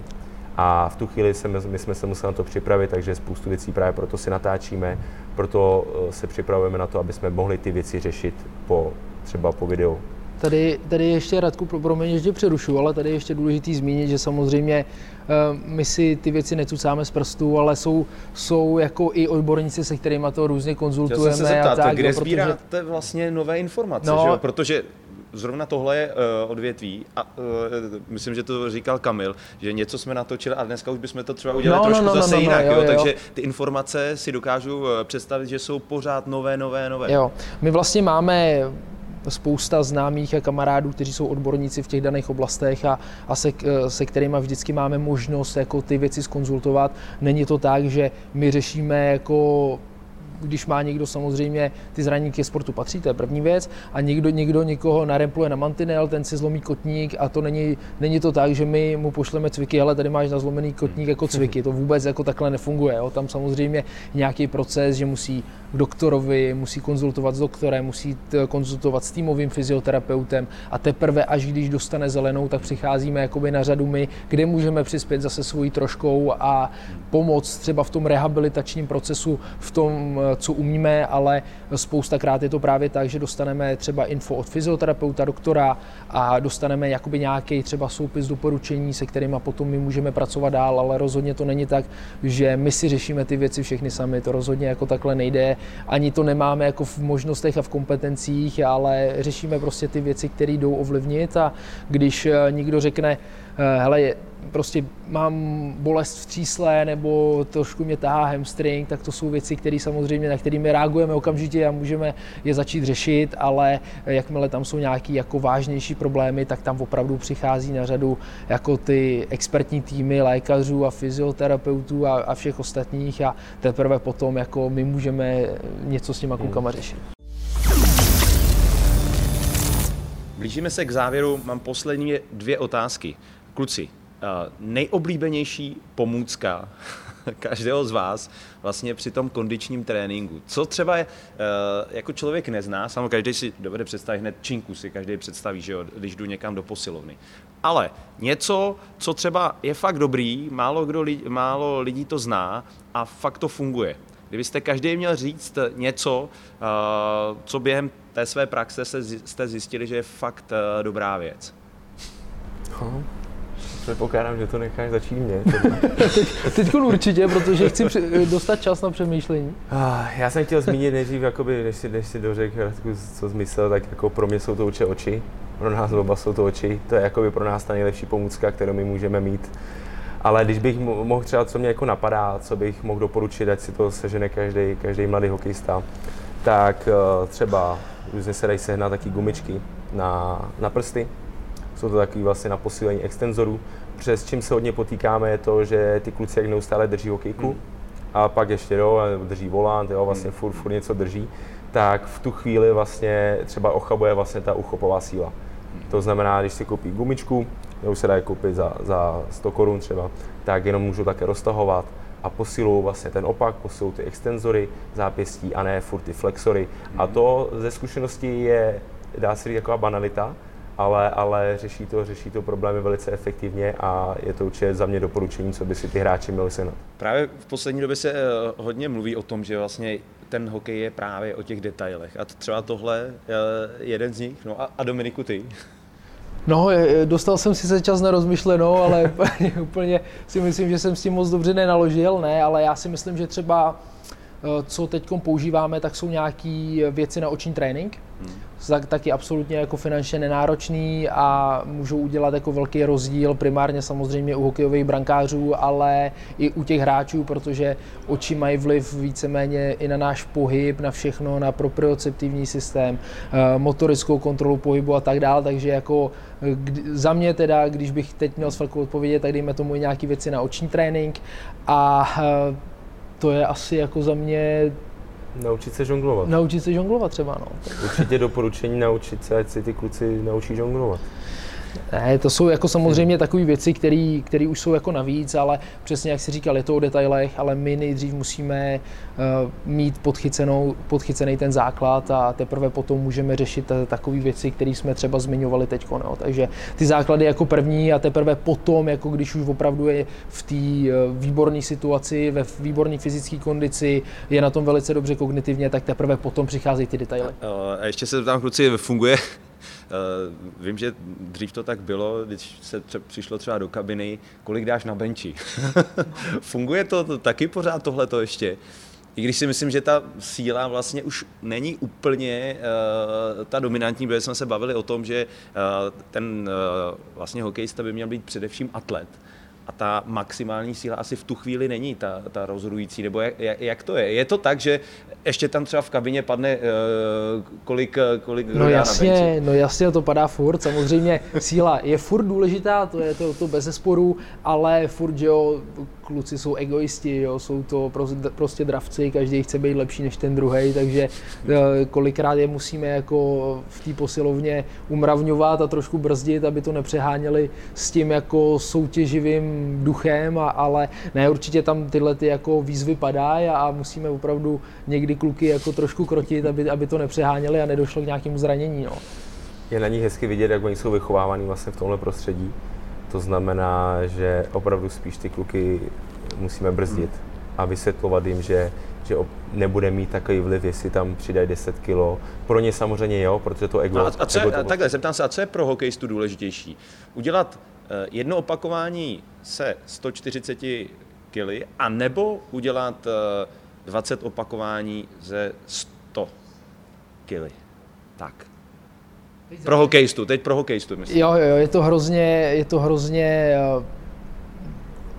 A v tu chvíli jsme, my jsme se museli na to připravit, takže spoustu věcí právě proto si natáčíme, proto eh, se připravujeme na to, aby jsme mohli ty věci řešit po, třeba po videu. Tady, tady ještě Radku, pro mě ještě přerušu, ale tady je ještě důležitý zmínit, že samozřejmě uh, my si ty věci necucáme z prstů, ale jsou, jsou jako i odborníci, se kterými to různě konzultujeme. se zeptat, a tak, kde jo, sbíráte protože... vlastně nové informace, no, že jo? protože zrovna tohle je uh, odvětví a uh, myslím, že to říkal Kamil, že něco jsme natočili a dneska už bychom to třeba udělali no, trošku no, no, zase no, no, jinak, no, jo, jo, jo. takže ty informace si dokážu eh, představit, že jsou pořád nové, nové, nové. Jo, my vlastně máme spousta známých a kamarádů, kteří jsou odborníci v těch daných oblastech a, a se, se kterými vždycky máme možnost jako ty věci skonzultovat. Není to tak, že my řešíme jako když má někdo samozřejmě ty zranění ke sportu patří, to je první věc, a někdo, někdo někoho narempluje na mantinel, ten si zlomí kotník a to není, není to tak, že my mu pošleme cviky, ale tady máš na zlomený kotník jako cviky, to vůbec jako takhle nefunguje. Jo. Tam samozřejmě nějaký proces, že musí k doktorovi, musí konzultovat s doktorem, musí konzultovat s týmovým fyzioterapeutem a teprve až když dostane zelenou, tak přicházíme jakoby na řadu my, kde můžeme přispět zase svojí troškou a pomoct třeba v tom rehabilitačním procesu, v tom co umíme, ale spoustakrát je to právě tak, že dostaneme třeba info od fyzioterapeuta, doktora a dostaneme jakoby nějaký třeba soupis doporučení, se kterými potom my můžeme pracovat dál, ale rozhodně to není tak, že my si řešíme ty věci všechny sami, to rozhodně jako takhle nejde, ani to nemáme jako v možnostech a v kompetencích, ale řešíme prostě ty věci, které jdou ovlivnit. A když eh, někdo řekne, eh, hele, prostě mám bolest v třísle nebo trošku mě tahá hamstring, tak to jsou věci, které samozřejmě, na kterými reagujeme okamžitě a můžeme je začít řešit, ale jakmile tam jsou nějaké jako vážnější problémy, tak tam opravdu přichází na řadu jako ty expertní týmy lékařů a fyzioterapeutů a, a všech ostatních a teprve potom jako my můžeme něco s těma klukama řešit. Blížíme se k závěru, mám poslední dvě otázky. Kluci, nejoblíbenější pomůcka každého z vás vlastně při tom kondičním tréninku. Co třeba je, eh, jako člověk nezná, samozřejmě každý si dovede představit hned činku si každý představí, že jo, když jdu někam do posilovny. Ale něco, co třeba je fakt dobrý, málo, kdo, málo lidí to zná a fakt to funguje. Kdybyste každý měl říct něco, eh, co během té své praxe jste zjistili, že je fakt dobrá věc. Aha. Předpokládám, že to necháš začít mě. Teď určitě, protože chci dostat čas na přemýšlení. Ah, já jsem chtěl zmínit nejdřív, jakoby, než si, než si dořekl, co zmysl, tak jako pro mě jsou to určitě oči. Pro nás oba jsou to oči. To je jakoby pro nás ta nejlepší pomůcka, kterou my můžeme mít. Ale když bych mohl třeba, co mě jako napadá, co bych mohl doporučit, ať si to sežene každý, každý mladý hokejista, tak eh, třeba různě se dají sehnat taky gumičky na, na prsty, jsou to takový vlastně na posílení extenzorů. Přes čím se hodně potýkáme je to, že ty kluci jak neustále drží hokejku hmm. a pak ještě jo, drží volant, jo, vlastně hmm. furt, furt něco drží, tak v tu chvíli vlastně třeba ochabuje vlastně ta uchopová síla. Hmm. To znamená, když si koupí gumičku, už se dá koupit za, za 100 korun třeba, tak jenom můžu také roztahovat a posilují vlastně ten opak, posilují ty extenzory zápěstí a ne furt ty flexory. A hmm. to ze zkušenosti je, dá se říct, taková banalita, ale, ale řeší, to, řeší to problémy velice efektivně a je to určitě za mě doporučení, co by si ty hráči měli sehnat. Právě v poslední době se eh, hodně mluví o tom, že vlastně ten hokej je právě o těch detailech. A třeba tohle je jeden z nich. No a, a Dominiku, ty? No, dostal jsem si se čas na rozmyšlenou, ale úplně si myslím, že jsem s tím moc dobře nenaložil, ne, ale já si myslím, že třeba Eh, co teď používáme, tak jsou nějaké věci na oční trénink, hmm. taky absolutně jako finančně nenáročný a můžou udělat jako velký rozdíl primárně samozřejmě u hokejových brankářů, ale i u těch hráčů, protože oči mají vliv víceméně i na náš pohyb, na všechno, na proprioceptivní systém, eh, motorickou kontrolu pohybu a tak dále, takže jako eh, za mě teda, když bych teď měl s velkou odpovědět, tak dejme tomu i nějaké věci na oční trénink a to je asi jako za mě Naučit se žonglovat. Naučit se žonglovat třeba, no. Určitě doporučení naučit se, ať si ty kluci naučí žonglovat. Ne, to jsou jako samozřejmě takové věci, které už jsou jako navíc, ale přesně jak si říkal, je to o detailech, ale my nejdřív musíme uh, mít podchycenou, podchycený ten základ a teprve potom můžeme řešit takové věci, které jsme třeba zmiňovali teď. No. Takže ty základy jako první a teprve potom, jako když už opravdu je v té uh, výborné situaci, ve výborné fyzické kondici, je na tom velice dobře kognitivně, tak teprve potom přicházejí ty detaily. A ještě se tam kluci, funguje Eh, vím, že dřív to tak bylo, když se tře- přišlo třeba do kabiny, kolik dáš na benči. Funguje to, to taky pořád tohle to ještě? I když si myslím, že ta síla vlastně už není úplně uh, ta dominantní, protože jsme se bavili o tom, že uh, ten uh, vlastně hokejista by měl být především atlet a ta maximální síla asi v tu chvíli není ta, ta rozhodující, nebo jak, jak to je? Je to tak, že ještě tam třeba v kabině padne uh, kolik, kolik no jasně, no jasně, to padá furt, samozřejmě síla je furt důležitá, to je to, to bez zesporu, ale furt, že jo, kluci jsou egoisti, jo, jsou to prostě dravci, každý chce být lepší než ten druhý, takže eh, kolikrát je musíme jako v té posilovně umravňovat a trošku brzdit, aby to nepřeháněli s tím jako soutěživým duchem, a, ale ne, určitě tam tyhle ty jako výzvy padají a, a musíme opravdu někdy kluky jako trošku krotit, aby, aby to nepřeháněli a nedošlo k nějakému zranění. No. Je na nich hezky vidět, jak oni jsou vychovávaní vlastně v tomhle prostředí to znamená, že opravdu spíš ty kluky musíme brzdit a vysvětlovat jim, že, že nebude mít takový vliv, jestli tam přidají 10 kg. Pro ně samozřejmě jo, protože to ego... No a, a co je, ego to... takhle, zeptám se, a co je pro hokejistu důležitější? Udělat uh, jedno opakování se 140 kg, a nebo udělat uh, eh, 20 opakování ze 100 kg. Tak. Pro hokejistu, teď pro hokejistu, myslím. Jo, jo, je to hrozně, je to hrozně eh,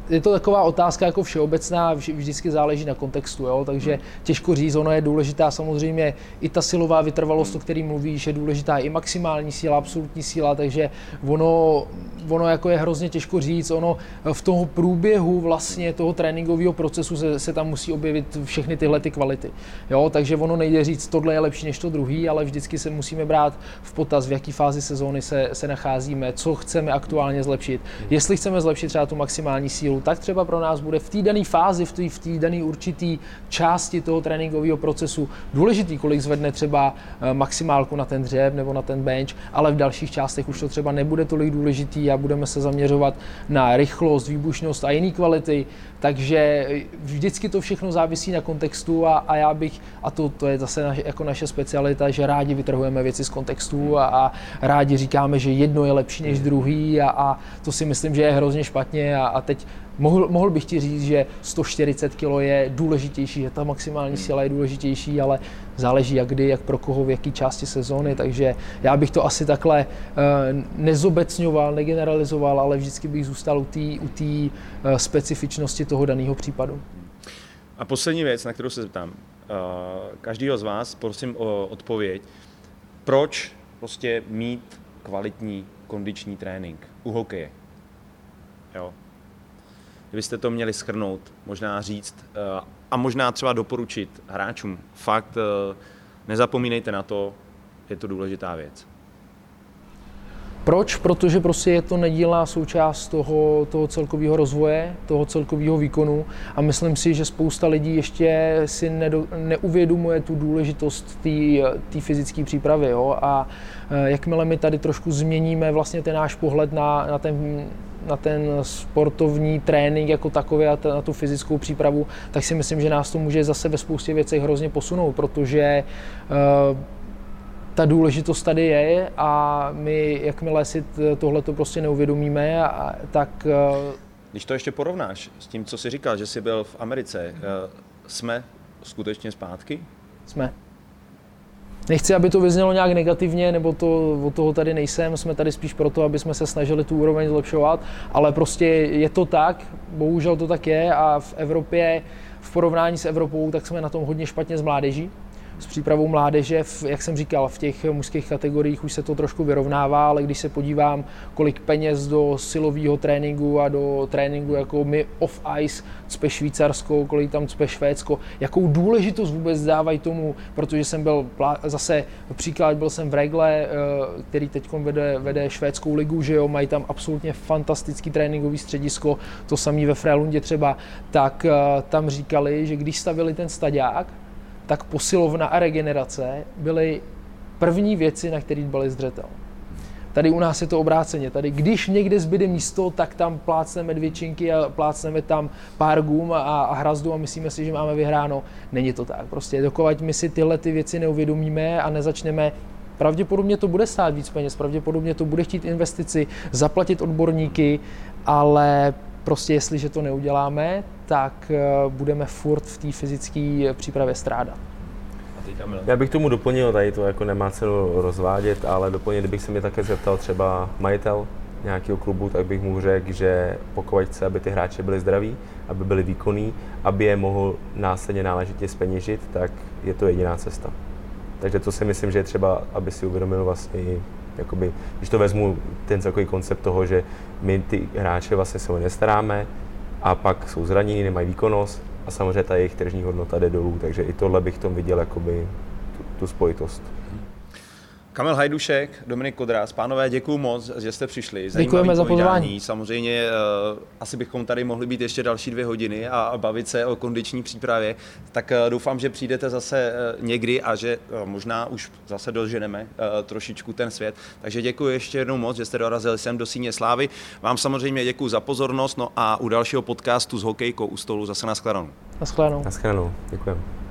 je to taková otázka jako všeobecná, vždycky záleží na kontextu, jo? takže hmm. těžko říct, ono je důležitá samozřejmě i ta silová vytrvalost, hmm. o který mluvíš, je důležitá i maximální síla, absolutní síla, takže ono, ono jako je hrozně těžko říct, ono v toho průběhu vlastně toho tréninkového procesu se, se tam musí objevit všechny tyhle ty kvality, jo? takže ono nejde říct, tohle je lepší než to druhý, ale vždycky se musíme brát v potaz, v jaký fázi sezóny se, se nacházíme, co chceme aktuálně zlepšit. Hmm. Jestli chceme zlepšit třeba tu maximální sílu, cílu, tak třeba pro nás bude v té dané fázi, v té v dané určité části toho tréninkového procesu důležitý, kolik zvedne třeba eh, maximálku na ten dřev nebo na ten bench, ale v dalších částech už to třeba nebude tolik důležitý a budeme se zaměřovat na rychlost, výbušnost a jiné kvality. Takže vždycky to všechno závisí na kontextu a, a já bych, a to, to je zase naše, jako naše specialita, že rádi vytrhujeme věci z kontextu a, a rádi říkáme, že jedno je lepší než druhý a, a to si myslím, že je hrozně špatně a, a teď Mohl, mohl bych ti říct, že 140 kg je důležitější, že ta maximální síla je důležitější, ale záleží jak kdy, jak pro koho, v jaký části sezóny, takže já bych to asi takhle uh, nezobecňoval, negeneralizoval, ale vždycky bych zůstal u té uh, specifičnosti toho daného případu. A poslední věc, na kterou se zeptám. Uh, každýho z vás prosím o odpověď. Proč prostě mít kvalitní kondiční trénink u hokeje? Jo, kdybyste to měli schrnout, možná říct eh, a možná třeba doporučit hráčům. Fakt eh, nezapomínejte na to, je to důležitá věc. Proč? Protože prostě je to nedílná součást toho, toho celkového rozvoje, toho celkového výkonu a myslím si, že spousta lidí ještě si nedo, neuvědomuje tu důležitost té fyzické přípravy. Jo? A eh, jakmile my tady trošku změníme vlastně ten náš pohled na, na ten na ten sportovní trénink jako takový a na tu fyzickou přípravu, tak si myslím, že nás to může zase ve spoustě věcech hrozně posunout, protože uh, ta důležitost tady je a my, jakmile si tohle to prostě neuvědomíme, a, tak... Uh, Když to ještě porovnáš s tím, co jsi říkal, že jsi byl v Americe, uh, jsme skutečně zpátky? Jsme. Nechci, aby to vyznělo nějak negativně, nebo to, od toho tady nejsem, jsme tady spíš proto, aby jsme se snažili tu úroveň zlepšovat, ale prostě je to tak, bohužel to tak je a v Evropě, v porovnání s Evropou, tak jsme na tom hodně špatně z mládeží s přípravou mládeže, v, jak jsem říkal, v těch mužských kategoriích už se to trošku vyrovnává, ale když se podívám, kolik peněz do silového tréninku a do tréninku jako my off ice cpe Švýcarsko, kolik tam cpe Švédsko, jakou důležitost vůbec dávají tomu, protože jsem byl zase příklad, byl jsem v Regle, eh, který teď vede, vede švédskou ligu, že jo, mají tam absolutně fantastický tréninkový středisko, to samý ve Frélundě třeba, tak eh, tam říkali, že když stavili ten stadiák, tak posilovna a regenerace byly první věci, na které dbali zřetel. Tady u nás je to obráceně. Tady, když někde zbyde místo, tak tam plácneme dvě činky a plácneme tam pár gum a, a hrazdu a myslíme si, že máme vyhráno. Není to tak. Prostě dokud my si tyhle ty věci neuvědomíme a nezačneme Pravděpodobně to bude stát víc peněz, pravděpodobně to bude chtít investici, zaplatit odborníky, ale Prostě jestliže to neuděláme, tak eh, budeme furt v té fyzické přípravě strádat. Já bych tomu doplnil, tady to jako nemá cenu rozvádět, ale doplnil, kdybych se mě také zeptal třeba majitel nějakého klubu, tak bych mu řekl, že pokud chce, aby ty hráči byli zdraví, aby byli výkonní, aby je mohl následně náležitě speněžit, tak je to jediná cesta. Takže to si myslím, že je třeba, aby si uvědomil vlastně jakoby, když to vezmu, ten celkový koncept toho, že my ty hráče vlastně se o nestaráme a pak jsou zranění, nemají výkonnost a samozřejmě ta jejich tržní hodnota jde dolů, takže i tohle bych tom viděl jakoby tu, tu spojitost. Kamil Hajdušek, Dominik Kodrás, pánové, děkuji moc, že jste přišli. Zajímavý Děkujeme za pozvání. Samozřejmě uh, asi bychom tady mohli být ještě další dvě hodiny a, bavit se o kondiční přípravě. Tak uh, doufám, že přijdete zase uh, někdy a že možná už zase doženeme trošičku ten svět. Takže děkuji ještě jednou moc, že jste dorazili sem do Síně Slávy. Vám samozřejmě děkuji za pozornost no a u dalšího podcastu s hokejkou u stolu zase na shledanou. Na shledanou. Na shledanou. Děkujeme.